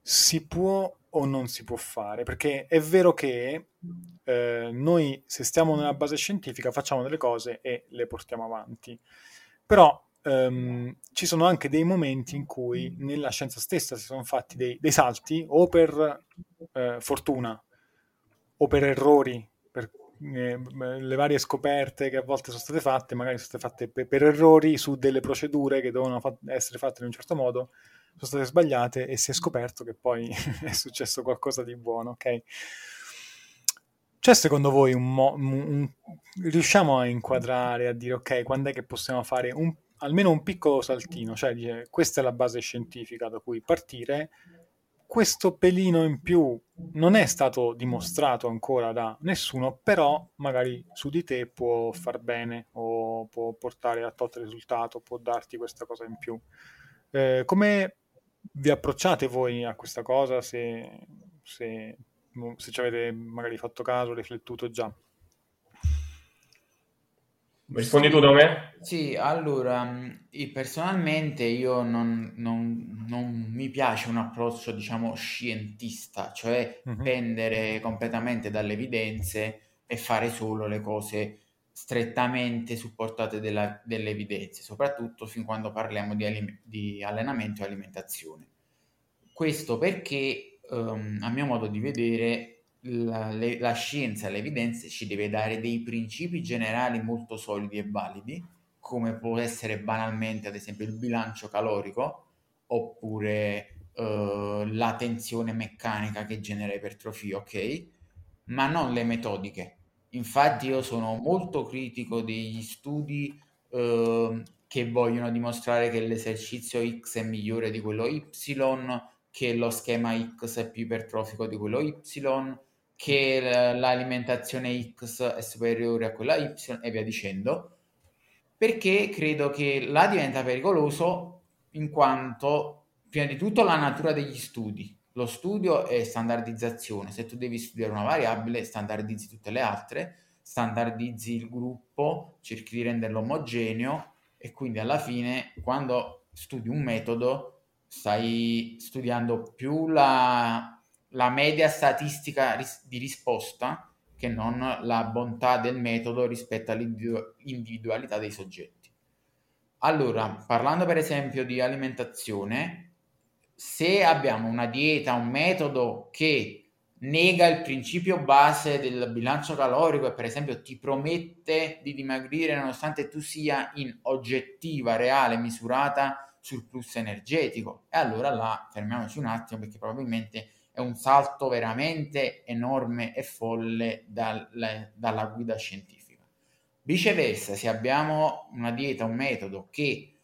si può o non si può fare, perché è vero che eh, noi se stiamo nella base scientifica facciamo delle cose e le portiamo avanti, però ehm, ci sono anche dei momenti in cui nella scienza stessa si sono fatti dei, dei salti o per eh, fortuna o per errori eh, le varie scoperte che a volte sono state fatte, magari sono state fatte per, per errori su delle procedure che dovevano fa- essere fatte in un certo modo, sono state sbagliate e si è scoperto che poi è successo qualcosa di buono, ok? C'è secondo voi un, mo- un, riusciamo a inquadrare, a dire ok, quando è che possiamo fare un, almeno un piccolo saltino, cioè dire questa è la base scientifica da cui partire, questo pelino in più non è stato dimostrato ancora da nessuno, però magari su di te può far bene o può portare a tot risultato, può darti questa cosa in più. Eh, come vi approcciate voi a questa cosa se, se, se ci avete magari fatto caso, riflettuto già? Rispondi tu da me? Sì, allora, personalmente io non, non- non mi piace un approccio, diciamo, scientista, cioè Mhm. pendere completamente dalle evidenze e fare solo le cose strettamente supportate della- dalle evidenze, soprattutto fin quando parliamo di, alim- di allenamento e alimentazione. Questo perché, ehm, a mio modo di vedere, la, le, la scienza, le evidenze ci deve dare dei principi generali molto solidi e validi, come può essere banalmente ad esempio il bilancio calorico oppure uh, la tensione meccanica che genera ipertrofia, ok? Ma non le metodiche. Infatti io sono molto critico degli studi uh, che vogliono dimostrare che l'esercizio X è migliore di quello Y, che lo schema X è più ipertrofico di quello Y, che l'alimentazione X è superiore a quella Y e via dicendo, perché credo che là diventa pericoloso in quanto prima di tutto la natura degli studi. Lo studio è standardizzazione, se tu devi studiare una variabile standardizzi tutte le altre, standardizzi il gruppo, cerchi di renderlo omogeneo e quindi alla fine quando studi un metodo stai studiando più la la media statistica ris- di risposta che non la bontà del metodo rispetto all'individualità dei soggetti. Allora, parlando per esempio di alimentazione, se abbiamo una dieta, un metodo che nega il principio base del bilancio calorico e per esempio ti promette di dimagrire nonostante tu sia in oggettiva, reale, misurata sul flusso energetico, e allora là fermiamoci un attimo perché probabilmente è un salto veramente enorme e folle dal, dalla guida scientifica. Viceversa, se abbiamo una dieta, un metodo che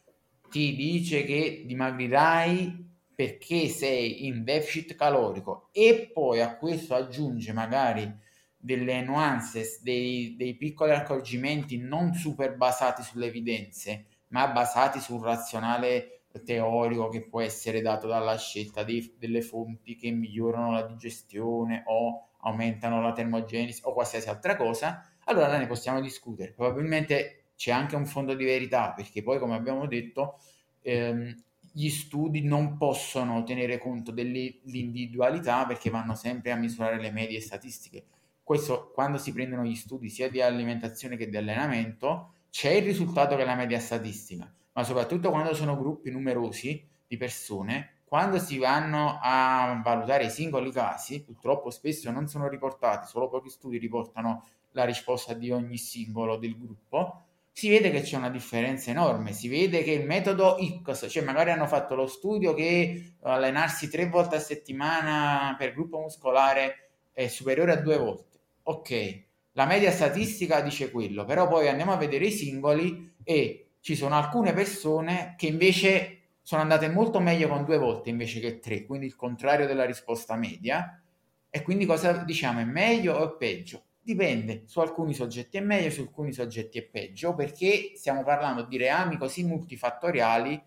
ti dice che dimagrirai perché sei in deficit calorico e poi a questo aggiunge magari delle nuances, dei, dei piccoli accorgimenti non super basati sulle evidenze, ma basati sul razionale teorico che può essere dato dalla scelta di, delle fonti che migliorano la digestione o aumentano la termogenesi o qualsiasi altra cosa, allora ne possiamo discutere. Probabilmente c'è anche un fondo di verità, perché poi, come abbiamo detto, ehm, gli studi non possono tenere conto dell'individualità perché vanno sempre a misurare le medie statistiche. Questo quando si prendono gli studi sia di alimentazione che di allenamento, c'è il risultato che è la media statistica, ma soprattutto quando sono gruppi numerosi di persone, quando si vanno a valutare i singoli casi, purtroppo spesso non sono riportati, solo pochi studi riportano la risposta di ogni singolo del gruppo, si vede che c'è una differenza enorme, si vede che il metodo X, cioè magari hanno fatto lo studio che allenarsi tre volte a settimana per gruppo muscolare è superiore a due volte. Ok, la media statistica dice quello, però poi andiamo a vedere i singoli e ci sono alcune persone che invece sono andate molto meglio con due volte invece che tre, quindi il contrario della risposta media. E quindi cosa diciamo? È meglio o è peggio? Dipende, su alcuni soggetti è meglio, su alcuni soggetti è peggio, perché stiamo parlando di reami così multifattoriali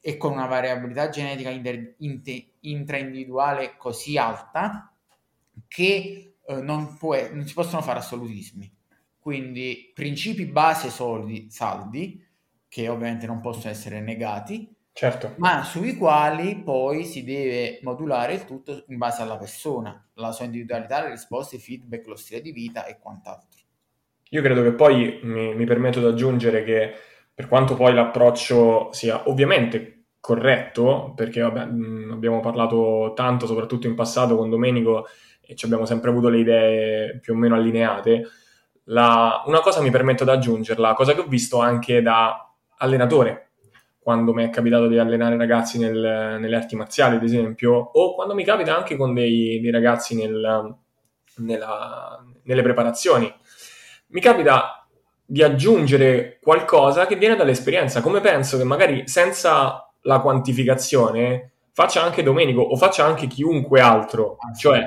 e con una variabilità genetica inter, inter, intraindividuale così alta che eh, non, può, non si possono fare assolutismi. Quindi principi base solidi, saldi, che ovviamente non possono essere negati, certo. ma sui quali poi si deve modulare il tutto in base alla persona, la sua individualità, le risposte, i feedback, lo stile di vita e quant'altro. Io credo che poi mi, mi permetto di aggiungere che per quanto poi l'approccio sia ovviamente corretto, perché vabbè, abbiamo parlato tanto, soprattutto in passato con Domenico, e ci abbiamo sempre avuto le idee più o meno allineate, la, una cosa mi permetto di aggiungerla, cosa che ho visto anche da allenatore, quando mi è capitato di allenare ragazzi nel, nelle arti marziali, ad esempio, o quando mi capita anche con dei, dei ragazzi nel, nella, nelle preparazioni. Mi capita di aggiungere qualcosa che viene dall'esperienza, come penso che magari senza la quantificazione faccia anche Domenico o faccia anche chiunque altro, cioè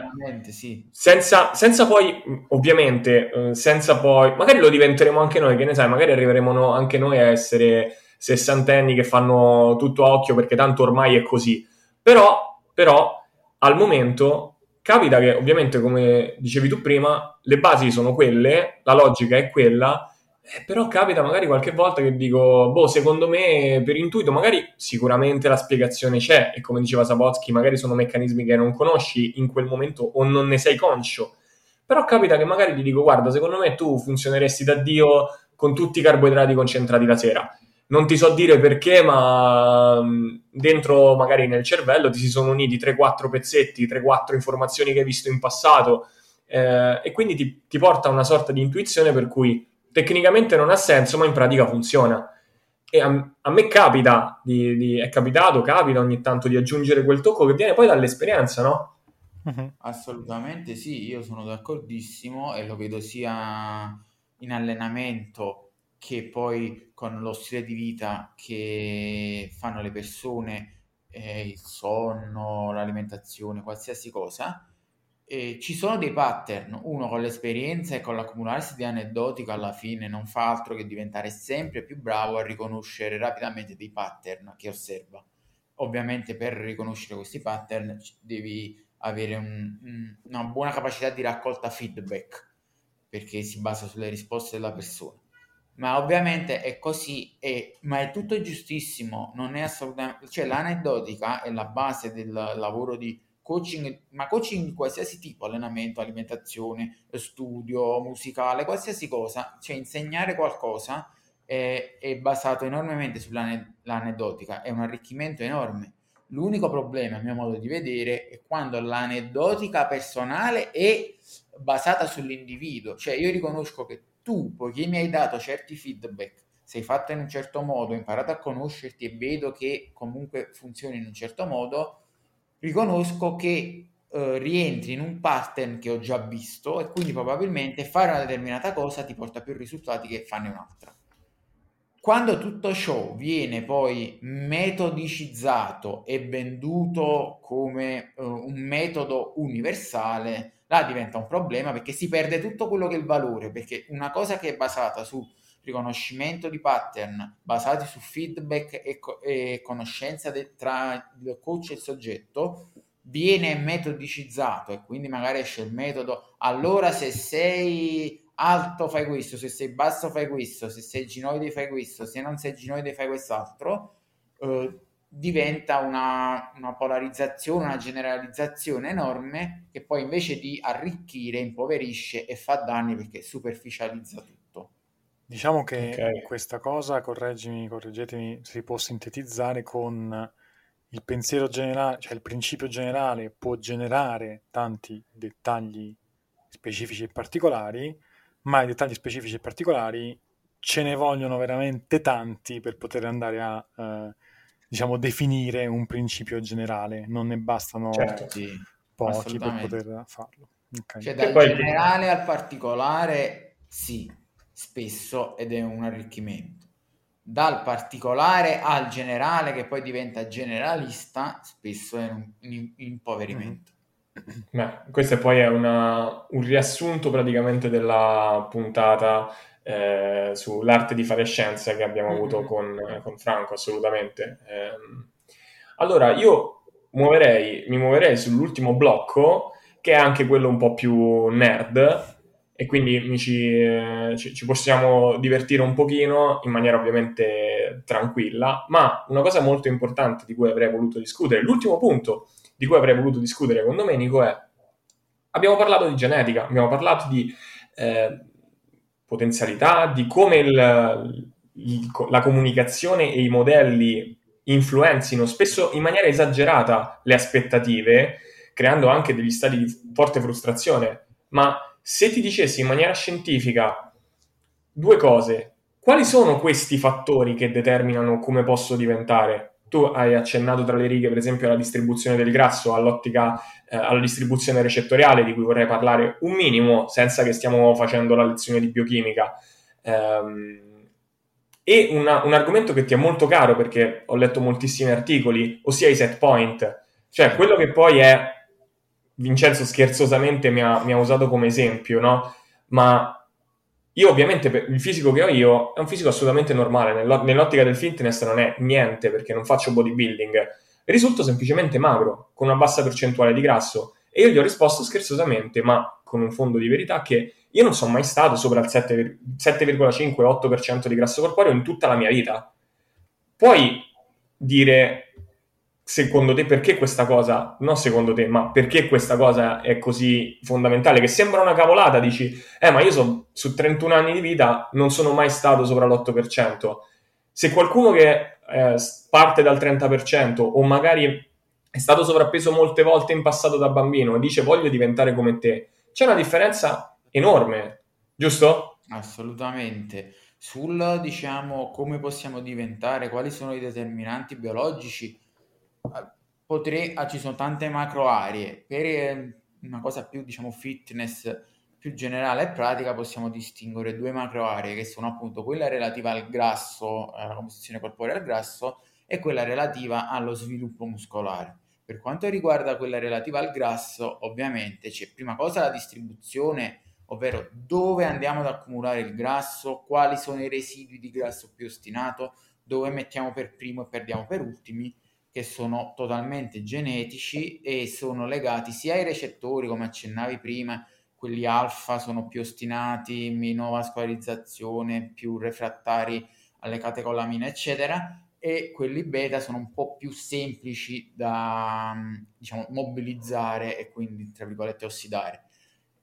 sì. senza, senza, poi, ovviamente, eh, senza poi, magari lo diventeremo anche noi, che ne sai, magari arriveremo no, anche noi a essere sessantenni che fanno tutto a occhio perché tanto ormai è così. Però, però al momento capita che ovviamente come dicevi tu prima le basi sono quelle, la logica è quella, eh, però capita magari qualche volta che dico, boh, secondo me per intuito magari sicuramente la spiegazione c'è e come diceva Sabotsky magari sono meccanismi che non conosci in quel momento o non ne sei conscio. Però capita che magari ti dico, guarda, secondo me tu funzioneresti da Dio con tutti i carboidrati concentrati la sera non ti so dire perché, ma mm, dentro magari nel cervello ti si sono uniti 3-4 pezzetti, 3-4 informazioni che hai visto in passato eh, e quindi ti, ti, porta a una sorta di intuizione per cui tecnicamente non ha senso, ma in pratica funziona. E a, a me capita, di, di, è capitato, capita ogni tanto di aggiungere quel tocco che viene poi dall'esperienza, no? Uh-huh. Assolutamente sì, io sono d'accordissimo e lo vedo sia in allenamento che poi con lo stile di vita che fanno le persone, eh, il sonno, l'alimentazione, qualsiasi cosa, eh, ci sono dei pattern. Uno con l'esperienza e con l'accumularsi di aneddoti alla fine non fa altro che diventare sempre più bravo a riconoscere rapidamente dei pattern che osserva. Ovviamente per riconoscere questi pattern devi avere un, una buona capacità di raccolta feedback perché si basa sulle risposte della persona ma ovviamente è così, è, ma è tutto giustissimo, non è assolutamente, cioè l'aneddotica è la base del lavoro di coaching, ma coaching di qualsiasi tipo, allenamento, alimentazione, studio, musicale, qualsiasi cosa, cioè insegnare qualcosa è, è basato enormemente sull'aneddotica, è un arricchimento enorme. L'unico problema, a mio modo di vedere, è quando l'aneddotica personale è basata sull'individuo, cioè io riconosco che tu, poiché mi hai dato certi feedback, sei fatto in un certo modo, hai imparato a conoscerti e vedo che comunque funzioni in un certo modo, riconosco che eh, rientri in un pattern che ho già visto e quindi probabilmente fare una determinata cosa ti porta più risultati che farne un'altra. quando tutto ciò viene poi metodicizzato e venduto come uh, un metodo universale, là diventa un problema perché si perde tutto quello che è il valore, perché una cosa che è basata su riconoscimento di pattern basati su feedback e, co- e conoscenza de- tra il coach e il soggetto viene metodicizzato e quindi magari esce il metodo allora se sei alto fai questo, se sei basso fai questo, se sei ginoide fai questo, se non sei ginoide fai quest'altro, eh, diventa una, una, polarizzazione, una generalizzazione enorme che poi invece di arricchire impoverisce e fa danni perché superficializza tutto. Diciamo che okay. questa cosa, correggimi, correggetemi, si può sintetizzare con il pensiero generale, cioè il principio generale può generare tanti dettagli specifici e particolari, ma i dettagli specifici e particolari ce ne vogliono veramente tanti per poter andare a eh, diciamo definire un principio generale. Non ne bastano certo, sì, pochi per poter farlo. Okay. cioè dal generale al particolare sì spesso ed è un arricchimento dal particolare al generale che poi diventa generalista spesso è un, un impoverimento mm-hmm. Beh, questo poi è una, un riassunto praticamente della puntata eh, sull'arte di fare scienza che abbiamo avuto mm-hmm. con, con, Franco, assolutamente. Eh, allora, io muoverei, mi muoverei sull'ultimo blocco, che è anche quello un po' più nerd, e quindi ci, eh, ci, ci, possiamo divertire un pochino in maniera ovviamente tranquilla, ma una cosa molto importante di cui avrei voluto discutere, l'ultimo punto di cui avrei voluto discutere con Domenico è, abbiamo parlato di genetica, abbiamo parlato di eh, potenzialità, di come il, il, la comunicazione e i modelli influenzino spesso in maniera esagerata le aspettative, creando anche degli stati di forte frustrazione. Ma se ti dicessi in maniera scientifica due cose, quali sono questi fattori che determinano come posso diventare? tu hai accennato tra le righe, per esempio, alla distribuzione del grasso, all'ottica, eh, alla distribuzione recettoriale, di cui vorrei parlare un minimo, senza che stiamo facendo la lezione di biochimica. Um, e una, un argomento che ti è molto caro, perché ho letto moltissimi articoli, ossia i set point, cioè quello che poi è, Vincenzo scherzosamente mi ha, mi ha usato come esempio, no? Ma io ovviamente il fisico che ho io è un fisico assolutamente normale, nell'ottica del fitness non è niente perché non faccio bodybuilding, risulto semplicemente magro, con una bassa percentuale di grasso e io gli ho risposto scherzosamente, ma con un fondo di verità, che io non sono mai stato sopra il 7,5-8% di grasso corporeo in tutta la mia vita. Puoi dire secondo te perché questa cosa, non secondo te, ma perché questa cosa è così fondamentale? Che sembra una cavolata, dici, eh, ma io so, su 31 anni di vita non sono mai stato sopra l'8%. Se qualcuno che eh, parte dal 30% o magari è stato sovrappeso molte volte in passato da bambino e dice voglio diventare come te, c'è una differenza enorme, giusto? Assolutamente. Sul, diciamo, come possiamo diventare, quali sono i determinanti biologici, potrei, ah, ci sono tante macro aree, per eh, una cosa più diciamo fitness più generale e pratica possiamo distinguere due macro aree che sono appunto quella relativa al grasso, alla composizione corporea al grasso e quella relativa allo sviluppo muscolare. Per quanto riguarda quella relativa al grasso, ovviamente c'è prima cosa la distribuzione, ovvero dove andiamo ad accumulare il grasso, quali sono i residui di grasso più ostinato, dove mettiamo per primo e perdiamo per ultimi, che sono totalmente genetici e sono legati sia ai recettori, come accennavi prima, quelli alfa sono più ostinati, meno vascolarizzazione, più refrattari alle catecolamine, eccetera, e quelli beta sono un po' più semplici da diciamo, mobilizzare e quindi, tra virgolette, ossidare.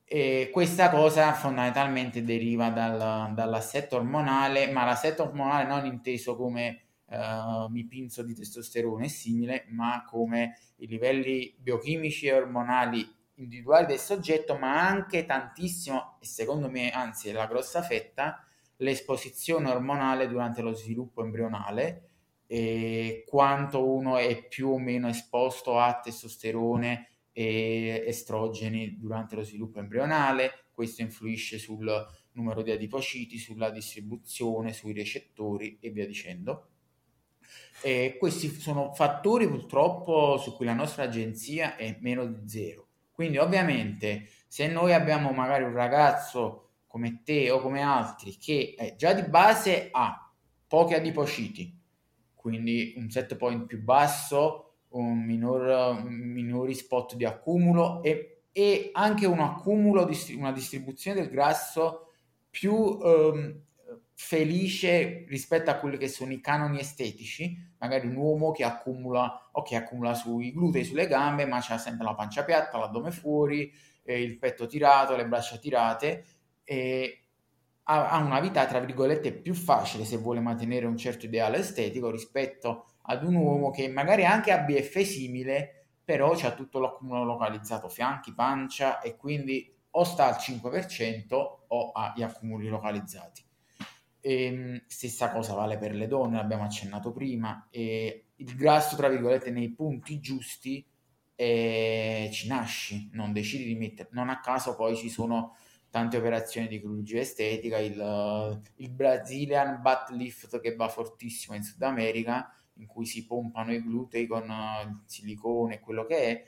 E questa cosa fondamentalmente deriva dal, dall'assetto ormonale, ma l'assetto ormonale non inteso come uh, mi pinzo di testosterone e simile, ma come i livelli biochimici e ormonali individuali del soggetto, ma anche tantissimo, e secondo me anzi è la grossa fetta, l'esposizione ormonale durante lo sviluppo embrionale e quanto uno è più o meno esposto a testosterone e estrogeni durante lo sviluppo embrionale, questo influisce sul numero di adipociti, sulla distribuzione, sui recettori e via dicendo. E questi sono fattori purtroppo su cui la nostra agenzia è meno di zero. Quindi ovviamente se noi abbiamo magari un ragazzo come te o come altri che eh, già di base ha pochi adipociti, quindi un set point più basso, un minor, minori spot di accumulo e, e anche un accumulo, una distribuzione del grasso più ehm, felice rispetto a quelli che sono i canoni estetici, magari un uomo che accumula, ok, accumula sui glutei, sulle gambe, ma c'ha sempre la pancia piatta, l'addome fuori, eh, il petto tirato, le braccia tirate, e ha, ha una vita, tra virgolette, più facile se vuole mantenere un certo ideale estetico rispetto ad un uomo che magari anche ha BF simile, però c'ha tutto l'accumulo localizzato, fianchi, pancia e quindi o sta al 5% o ha gli accumuli localizzati. E, ehm, stessa cosa vale per le donne, l'abbiamo accennato prima, e il grasso, tra virgolette, nei punti giusti e ci nasci, non decidi di mettere, non a caso poi ci sono tante operazioni di chirurgia estetica, il, il Brazilian butt lift che va fortissimo in Sud America, in cui si pompano i glutei con uh, il silicone e quello che è,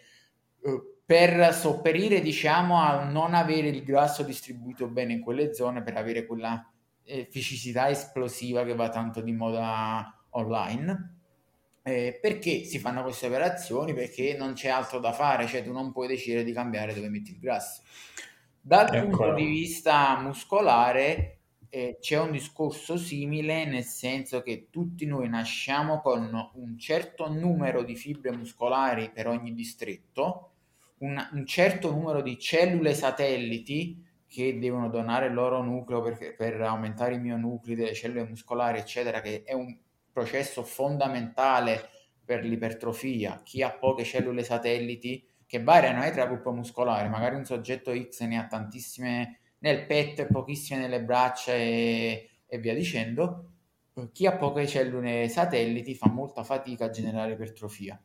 uh, per sopperire diciamo a non avere il grasso distribuito bene in quelle zone, per avere quella fisicità esplosiva che va tanto di moda online. Eh, perché si fanno queste operazioni? Perché non c'è altro da fare, cioè tu non puoi decidere di cambiare dove metti il grasso. Dal Eccola. punto di vista muscolare eh, c'è un discorso simile, nel senso che tutti noi nasciamo con un certo numero di fibre muscolari per ogni distretto, un, un certo numero di cellule satelliti che devono donare il loro nucleo per, per aumentare i mionuclei delle cellule muscolari, eccetera, che è un processo fondamentale per l'ipertrofia. Chi ha poche cellule satelliti che variano eh, tra gruppo muscolare, magari un soggetto X ne ha tantissime nel petto e pochissime nelle braccia e, e via dicendo, chi ha poche cellule satelliti fa molta fatica a generare ipertrofia.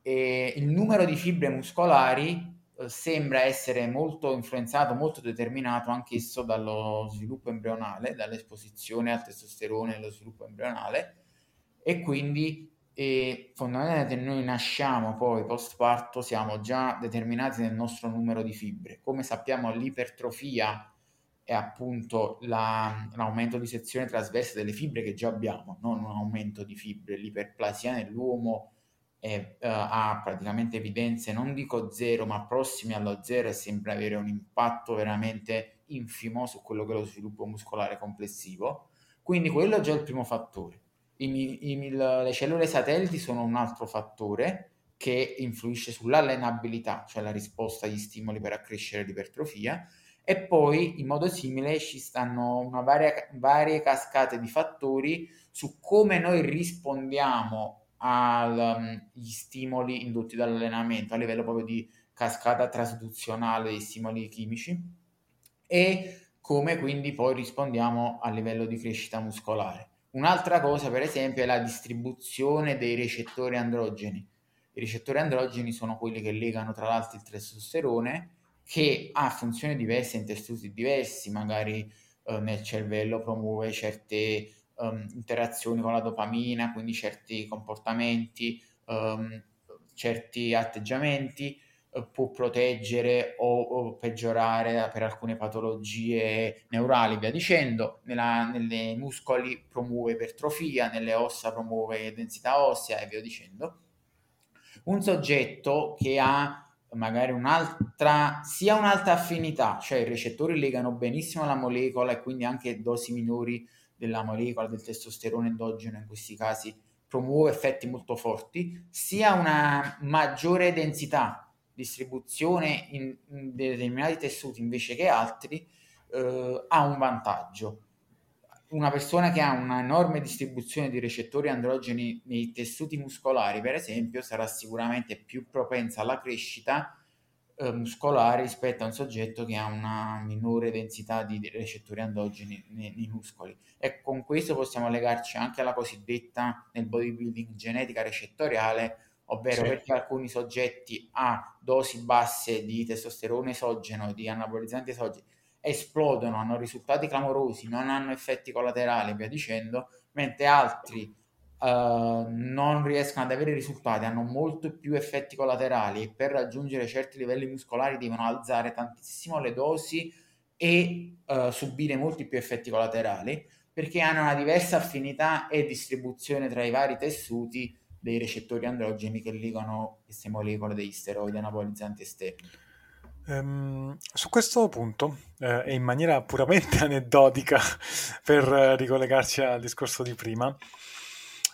E il numero di fibre muscolari sembra essere molto influenzato, molto determinato anch'esso dallo sviluppo embrionale, dall'esposizione al testosterone e allo sviluppo embrionale. E quindi e fondamentalmente noi nasciamo poi post parto siamo già determinati nel nostro numero di fibre. Come sappiamo l'ipertrofia è appunto la, l'aumento di sezione trasversa delle fibre che già abbiamo non un aumento di fibre. L'iperplasia nell'uomo è, uh, ha praticamente evidenze non dico zero ma prossime allo zero e sembra avere un impatto veramente infimo su quello che è lo sviluppo muscolare complessivo. Quindi quello è già il primo fattore. I, i, le cellule satelliti sono un altro fattore che influisce sull'allenabilità, cioè la risposta agli stimoli per accrescere l'ipertrofia, e poi in modo simile ci stanno una varia, varie cascate di fattori su come noi rispondiamo agli um, stimoli indotti dall'allenamento a livello proprio di cascata trasduzionale dei stimoli chimici e come quindi poi rispondiamo a livello di crescita muscolare. Un'altra cosa, per esempio, è la distribuzione dei recettori androgeni. I recettori androgeni sono quelli che legano tra l'altro il testosterone, che ha funzioni diverse in tessuti diversi, magari eh, nel cervello promuove certe um, interazioni con la dopamina, quindi certi comportamenti, um, certi atteggiamenti, può proteggere o, o, peggiorare per alcune patologie neurali, via dicendo. Nella, nelle muscoli promuove ipertrofia, nelle ossa promuove densità ossea e via dicendo. Un soggetto che ha magari un'altra, sia un'alta affinità, cioè i recettori legano benissimo alla molecola e quindi anche dosi minori della molecola del testosterone endogeno in questi casi promuove effetti molto forti, sia una maggiore densità distribuzione in, in determinati tessuti invece che altri eh, ha un vantaggio. Una persona che ha una enorme distribuzione di recettori androgeni nei tessuti muscolari, per esempio, sarà sicuramente più propensa alla crescita eh, muscolare rispetto a un soggetto che ha una minore densità di recettori androgeni nei, nei muscoli. E con questo possiamo legarci anche alla cosiddetta nel bodybuilding genetica recettoriale, ovvero sì. perché alcuni soggetti a dosi basse di testosterone esogeno, di anabolizzanti esogeni, esplodono, hanno risultati clamorosi, non hanno effetti collaterali e via dicendo, mentre altri uh, non riescono ad avere risultati, hanno molto più effetti collaterali e per raggiungere certi livelli muscolari devono alzare tantissimo le dosi e uh, subire molti più effetti collaterali perché hanno una diversa affinità e distribuzione tra i vari tessuti dei recettori androgeni che ligano queste molecole degli steroidi anabolizzanti esterni. Um, su questo punto, eh, in maniera puramente aneddotica per eh, ricollegarci al discorso di prima,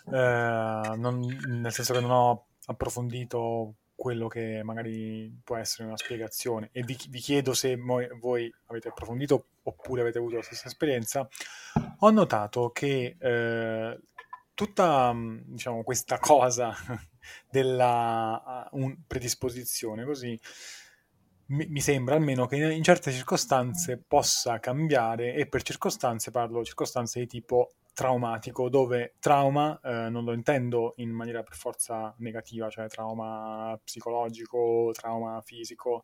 non, nel senso che non ho approfondito quello che magari può essere una spiegazione. E vi, vi chiedo se voi, voi, avete approfondito oppure avete avuto la stessa esperienza, ho notato che eh, tutta diciamo, questa cosa della uh, predisposizione così mi, mi, sembra almeno che in certe circostanze possa cambiare e per circostanze parlo circostanze di tipo traumatico dove trauma eh, non lo intendo in maniera per forza negativa cioè trauma psicologico trauma fisico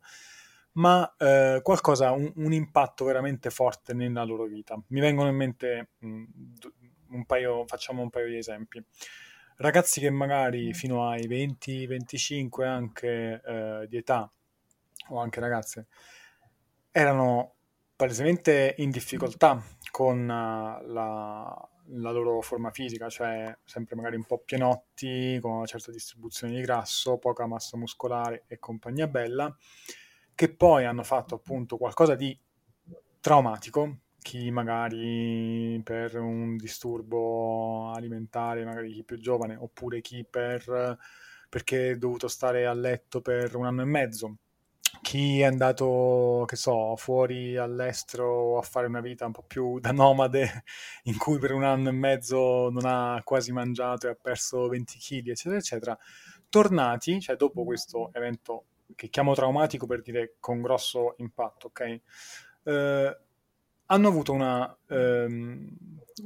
ma eh, qualcosa un, un, impatto veramente forte nella loro vita. Mi vengono in mente mh, un paio facciamo un paio di esempi. Ragazzi che magari fino ai 20-25 anche eh, di età o anche ragazze, erano palesemente in difficoltà con uh, la, la, loro forma fisica, cioè sempre magari un po' pienotti, con una certa distribuzione di grasso, poca massa muscolare e compagnia bella, che poi hanno fatto appunto qualcosa di traumatico, chi magari per un disturbo alimentare, magari chi più giovane, oppure chi per, perché è dovuto stare a letto per un anno e mezzo chi è andato, che so, fuori all'estero a fare una vita un po' più da nomade, in cui per un anno e mezzo non ha quasi mangiato e ha perso 20 kg, eccetera, eccetera, tornati, cioè dopo questo evento che chiamo traumatico per dire con grosso impatto, ok? Eh, hanno avuto una, ehm,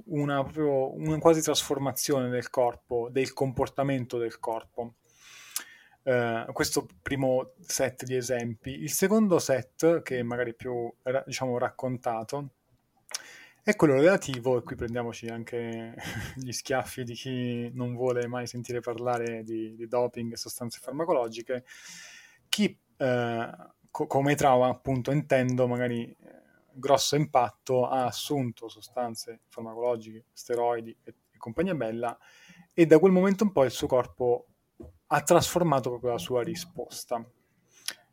una, proprio, una quasi trasformazione del corpo, del comportamento del corpo Uh, questo primo set di esempi. Il secondo set, che è magari più diciamo raccontato, è quello relativo, e qui prendiamoci anche gli schiaffi di chi non vuole mai sentire parlare di, di doping e sostanze farmacologiche. Chi uh, co- come trauma, appunto, intendo magari eh, grosso impatto, ha assunto sostanze farmacologiche, steroidi e, e compagnia bella, e da quel momento in poi il suo corpo ha trasformato proprio la sua risposta.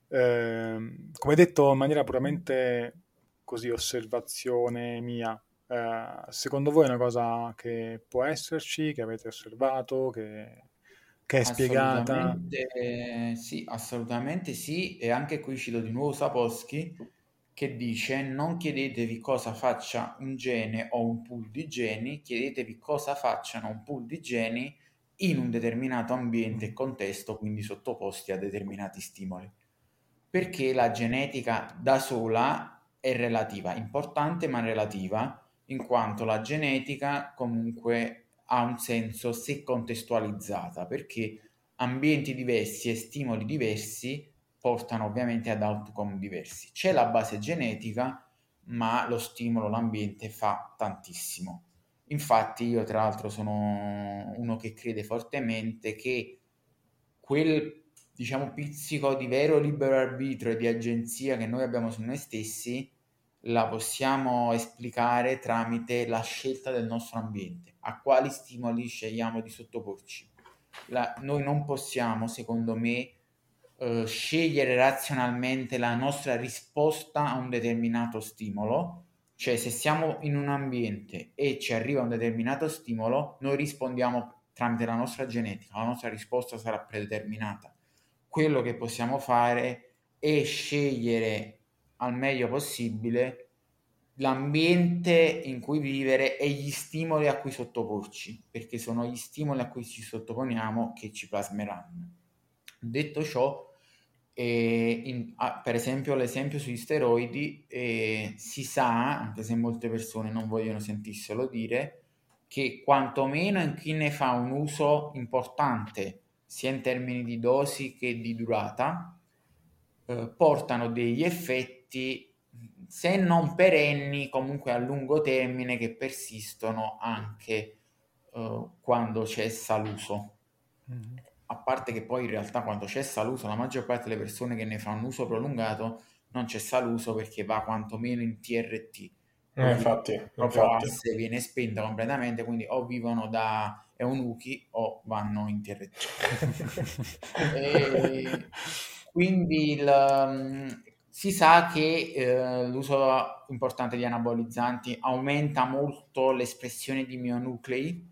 Eh, come detto in maniera puramente così osservazione mia, eh, secondo voi è una cosa che può esserci, che avete osservato, che, che è spiegata? Sì, assolutamente sì, e anche qui cito di nuovo Sapolsky che dice non chiedetevi cosa faccia un gene o un pool di geni, chiedetevi cosa facciano un pool di geni in un determinato ambiente e contesto, quindi sottoposti a determinati stimoli. Perché la genetica da sola è relativa, importante ma relativa, in quanto la genetica comunque ha un senso se contestualizzata, perché ambienti diversi e stimoli diversi portano ovviamente ad outcome diversi. C'è la base genetica, ma lo stimolo, l'ambiente fa tantissimo. Infatti io tra l'altro sono uno che crede fortemente che quel diciamo pizzico di vero libero arbitrio e di agenzia che noi abbiamo su noi stessi la possiamo esplicare tramite la scelta del nostro ambiente, a quali stimoli scegliamo di sottoporci. La, noi non possiamo, secondo me, eh, scegliere razionalmente la nostra risposta a un determinato stimolo, cioè, se siamo in un ambiente e ci arriva un determinato stimolo, noi rispondiamo tramite la nostra genetica, la nostra risposta sarà predeterminata. Quello che possiamo fare è scegliere al meglio possibile l'ambiente in cui vivere e gli stimoli a cui sottoporci, perché sono gli stimoli a cui ci sottoponiamo che ci plasmeranno. Detto ciò, in, ah, per esempio, l'esempio sugli steroidi, eh, si sa, anche se molte persone non vogliono sentirselo dire, che quantomeno in chi ne fa un uso importante, sia in termini di dosi che di durata, eh, portano degli effetti se non perenni, comunque a lungo termine che persistono anche uh, quando cessa l'uso. Mm-hmm. A parte che poi in realtà quando cessa l'uso, la maggior parte delle persone che ne fanno uso prolungato non cessa l'uso perché va quantomeno in TRT. Eh, infatti, infatti. asse viene spenta completamente, quindi o vivono da eunuchi o vanno in TRT. e quindi il, mm, si sa che eh, l'uso importante di anabolizzanti aumenta molto l'espressione di mionuclei,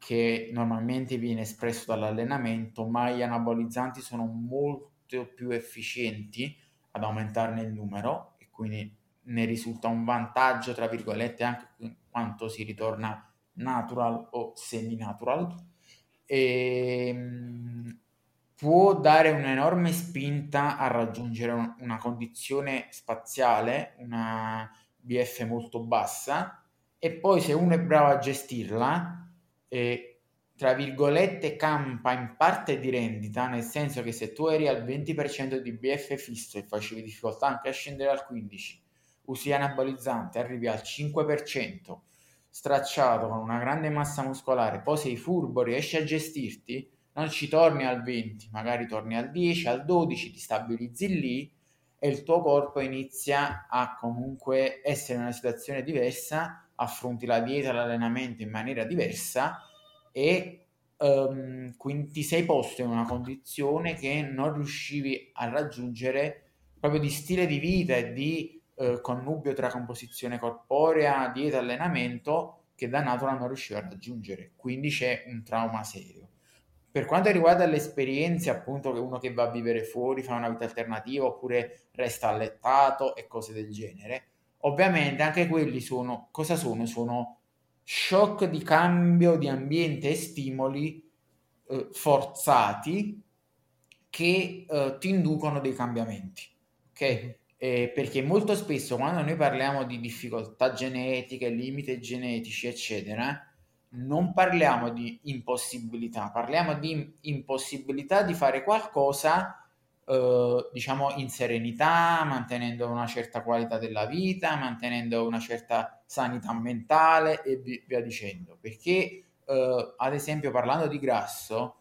che normalmente viene espresso dall'allenamento, ma gli anabolizzanti sono molto più efficienti ad aumentarne il numero e quindi ne risulta un vantaggio, tra virgolette, anche quanto si ritorna natural o semi-natural. E, ehm, può dare un'enorme spinta a raggiungere una condizione spaziale, una BF molto bassa, e poi se uno è bravo a gestirla, eh, tra virgolette campa in parte di rendita, nel senso che se tu eri al 20% di BF fisso e facevi difficoltà anche a scendere al 15%, usi anabolizzante, arrivi al 5%, stracciato con una grande massa muscolare, poi sei furbo, riesci a gestirti, non ci torni al 20, magari torni al 10, al 12, ti stabilizzi lì e il tuo corpo inizia a comunque essere in una situazione diversa, affronti la dieta, l'allenamento in maniera diversa e um, quindi ti sei posto in una condizione che non riuscivi a raggiungere proprio di stile di vita e di eh, connubio tra composizione corporea, dieta e allenamento che da natura non riusciva a raggiungere. Quindi c'è un trauma serio. Per quanto riguarda le esperienze, appunto, che uno che va a vivere fuori fa una vita alternativa oppure resta allettato e cose del genere, ovviamente anche quelli sono cosa sono? Sono shock di cambio di ambiente e stimoli eh, forzati che eh, ti inducono dei cambiamenti. Ok? Eh, perché molto spesso quando noi parliamo di difficoltà genetiche, limiti genetici, eccetera, non parliamo di impossibilità, parliamo di impossibilità di fare qualcosa, eh, diciamo, in serenità, mantenendo una certa qualità della vita, mantenendo una certa sanità mentale e via dicendo. Perché, eh, ad esempio, parlando di grasso,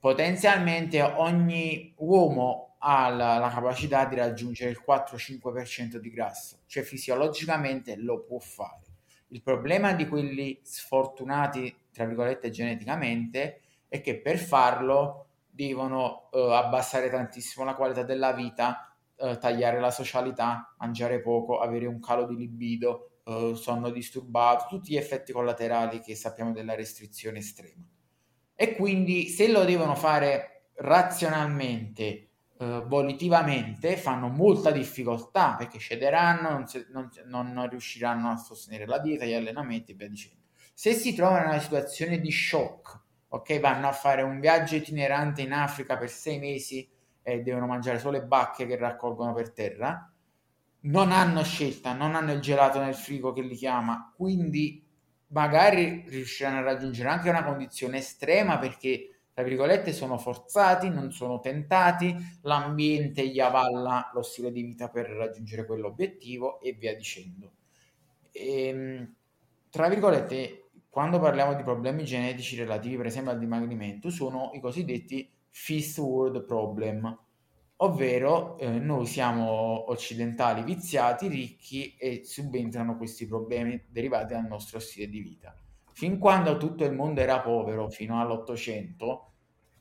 potenzialmente ogni uomo ha la, la capacità di raggiungere il 4-5% di grasso, cioè fisiologicamente lo può fare. Il problema di quelli sfortunati, tra virgolette, geneticamente, è che per farlo devono uh, abbassare tantissimo la qualità della vita, uh, tagliare la socialità, mangiare poco, avere un calo di libido, uh, sonno disturbato, tutti gli effetti collaterali che sappiamo della restrizione estrema. E quindi se lo devono fare razionalmente eh, volitivamente fanno molta difficoltà perché cederanno, non, se, non, non, riusciranno a sostenere la dieta, gli allenamenti e via dicendo. Se si trovano in una situazione di shock, ok, vanno a fare un viaggio itinerante in Africa per sei mesi e devono mangiare solo le bacche che raccolgono per terra, non hanno scelta, non hanno il gelato nel frigo che li chiama, quindi magari riusciranno a raggiungere anche una condizione estrema perché tra virgolette, sono forzati, non sono tentati, l'ambiente gli avalla lo stile di vita per raggiungere quell'obiettivo e via dicendo. E, ehm, tra virgolette, quando parliamo di problemi genetici relativi per esempio al dimagrimento, sono i cosiddetti first world problem, ovvero eh, noi siamo occidentali viziati, ricchi e subentrano questi problemi derivati dal nostro stile di vita fin quando tutto il mondo era povero, fino all'Ottocento,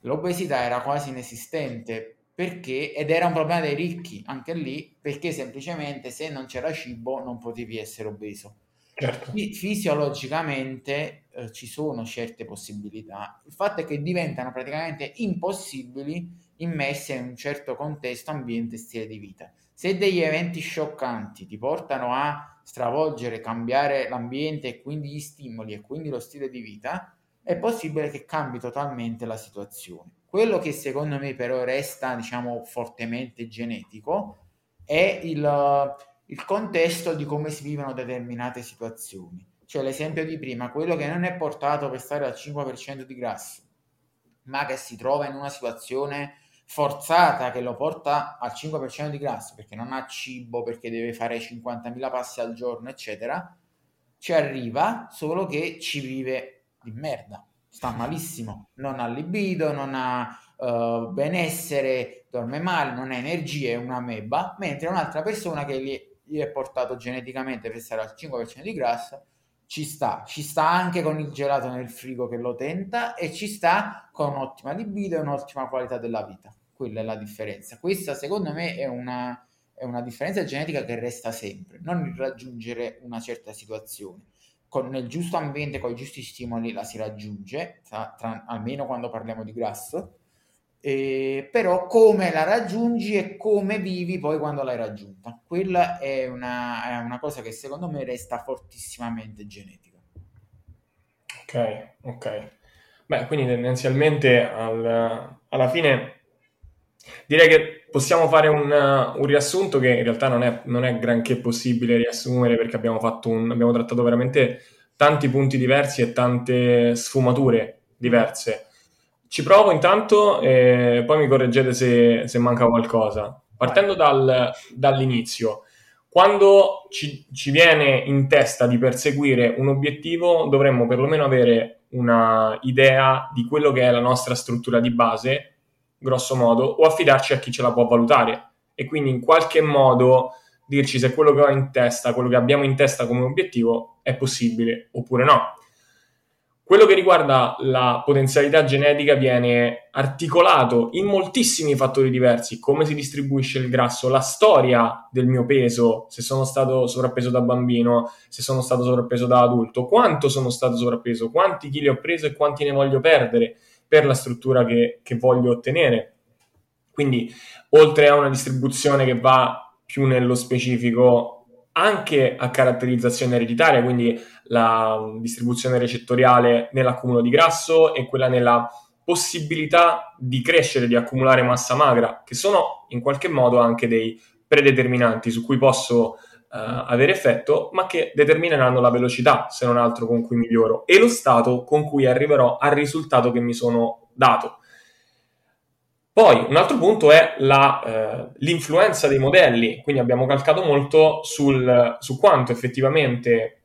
l'obesità era quasi inesistente perché, ed era un problema dei ricchi anche lì, perché semplicemente se non c'era cibo non potevi essere obeso. Certo. Fisiologicamente eh, ci sono certe possibilità, il fatto è che diventano praticamente impossibili immesse in un certo contesto, ambiente e stile di vita. Se degli eventi scioccanti ti portano a stravolgere, cambiare l'ambiente e quindi gli stimoli e quindi lo stile di vita, è possibile che cambi totalmente la situazione. Quello che secondo me però resta, diciamo, fortemente genetico è il, il contesto di come si vivono determinate situazioni. Cioè l'esempio di prima, quello che non è portato per stare al 5% di grasso, ma che si trova in una situazione forzata che lo porta al 5% di grasso perché non ha cibo, perché deve fare 50.000 passi al giorno, eccetera, ci arriva solo che ci vive di merda, sta malissimo, non ha libido, non ha uh, benessere, dorme male, non ha energie, è una meba, mentre un'altra persona che gli, gli è portato geneticamente per stare al 5% di grasso ci sta, ci sta anche con il gelato nel frigo che lo tenta e ci sta con un'ottima libido e un'ottima qualità della vita. Quella è la differenza. Questa secondo me è una, è una differenza genetica che resta sempre, non il raggiungere una certa situazione. Con, nel giusto ambiente, con i giusti stimoli la si raggiunge, tra, tra, almeno quando parliamo di grasso, eh, però come la raggiungi e come vivi poi quando l'hai raggiunta. Quella è una, è una cosa che secondo me resta fortissimamente genetica. Ok, ok. Beh, quindi tendenzialmente al, alla fine direi che possiamo fare un, un, riassunto che in realtà non è, non è granché possibile riassumere perché abbiamo, un, abbiamo trattato veramente tanti punti diversi e tante sfumature diverse. Ci provo intanto e poi mi correggete se, se manca qualcosa. Partendo dal, dall'inizio, quando ci, ci, viene in testa di perseguire un obiettivo, dovremmo perlomeno avere una idea di quello che è la nostra struttura di base, grosso modo, o affidarci a chi ce la può valutare e quindi in qualche modo dirci se quello che ho in testa, quello che abbiamo in testa come obiettivo è possibile oppure no. Quello che riguarda la potenzialità genetica viene articolato in moltissimi fattori diversi, come si distribuisce il grasso, la storia del mio peso, se sono stato sovrappeso da bambino, se sono stato sovrappeso da adulto, quanto sono stato sovrappeso, quanti chili ho preso e quanti ne voglio perdere per la struttura che, che voglio ottenere. Quindi, oltre a una distribuzione che va più nello specifico anche a caratterizzazione ereditaria, quindi la distribuzione recettoriale nell'accumulo di grasso e quella nella possibilità di crescere, di accumulare massa magra, che sono in qualche modo anche dei predeterminanti su cui posso uh, avere effetto, ma che determineranno la velocità, se non altro, con cui miglioro e lo stato con cui arriverò al risultato che mi sono dato. Poi un altro punto è la, eh, l'influenza dei modelli, quindi abbiamo calcato molto sul, su quanto effettivamente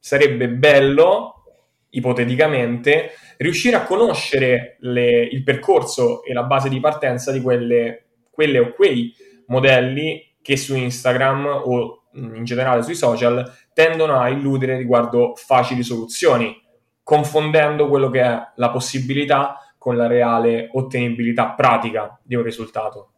sarebbe bello, ipoteticamente, riuscire a conoscere le, il percorso e la base di partenza di quelle, quelle o quei modelli che su Instagram o in generale sui social tendono a illudere riguardo facili soluzioni, confondendo quello che è la possibilità con la reale ottenibilità pratica di un risultato.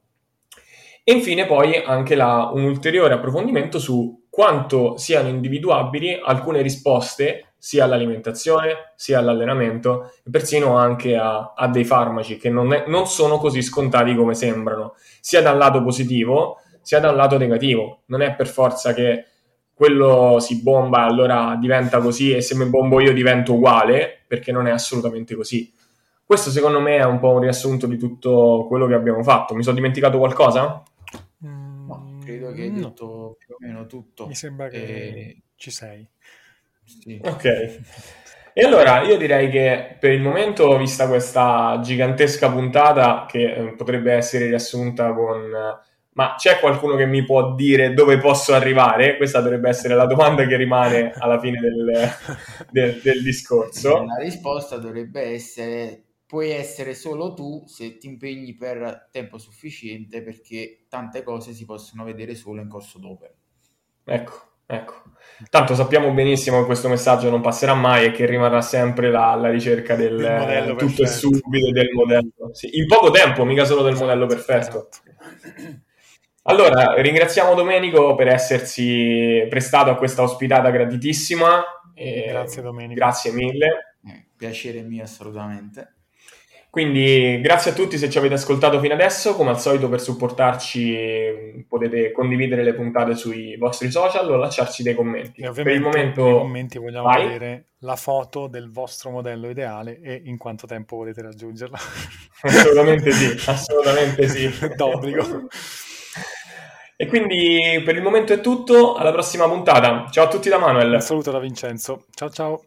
E infine poi anche la, un ulteriore approfondimento su quanto siano individuabili alcune risposte sia all'alimentazione sia all'allenamento e persino anche a, a dei farmaci che non, è, non sono così scontati come sembrano, sia dal lato positivo sia dal lato negativo. Non è per forza che quello si bomba allora diventa così e se mi bombo io divento uguale, perché non è assolutamente così. Questo secondo me è un po' un riassunto di tutto quello che abbiamo fatto. Mi sono dimenticato qualcosa? No, credo che hai no. detto più o meno tutto. Mi sembra che e... ci sei. Sì. Ok. E allora io direi che per il momento, vista questa gigantesca puntata che eh, potrebbe essere riassunta con ma c'è qualcuno che mi può dire dove posso arrivare? Questa dovrebbe essere la domanda che rimane alla fine del, del, del discorso. La risposta dovrebbe essere puoi essere solo tu se ti impegni per tempo sufficiente perché tante cose si possono vedere solo in corso d'opera. Ecco, ecco. Tanto sappiamo benissimo che questo messaggio non passerà mai e che rimarrà sempre la, la ricerca del eh, tutto e subito del modello. Sì, in poco tempo, mica solo del modello perfetto. Esatto. Allora, ringraziamo Domenico per essersi prestato a questa ospitata gratitissima. Grazie Domenico. Grazie mille. Eh, piacere mio assolutamente. Quindi grazie a tutti se ci avete ascoltato fino adesso, come al solito per supportarci potete condividere le puntate sui vostri social o lasciarci dei commenti. E per il momento nei commenti vogliamo vai. vedere la foto del vostro modello ideale e in quanto tempo volete raggiungerla. Assolutamente sì, assolutamente sì. D'obbligo. E quindi per il momento è tutto, alla prossima puntata. Ciao a tutti da Manuel. Un saluto da Vincenzo. Ciao ciao.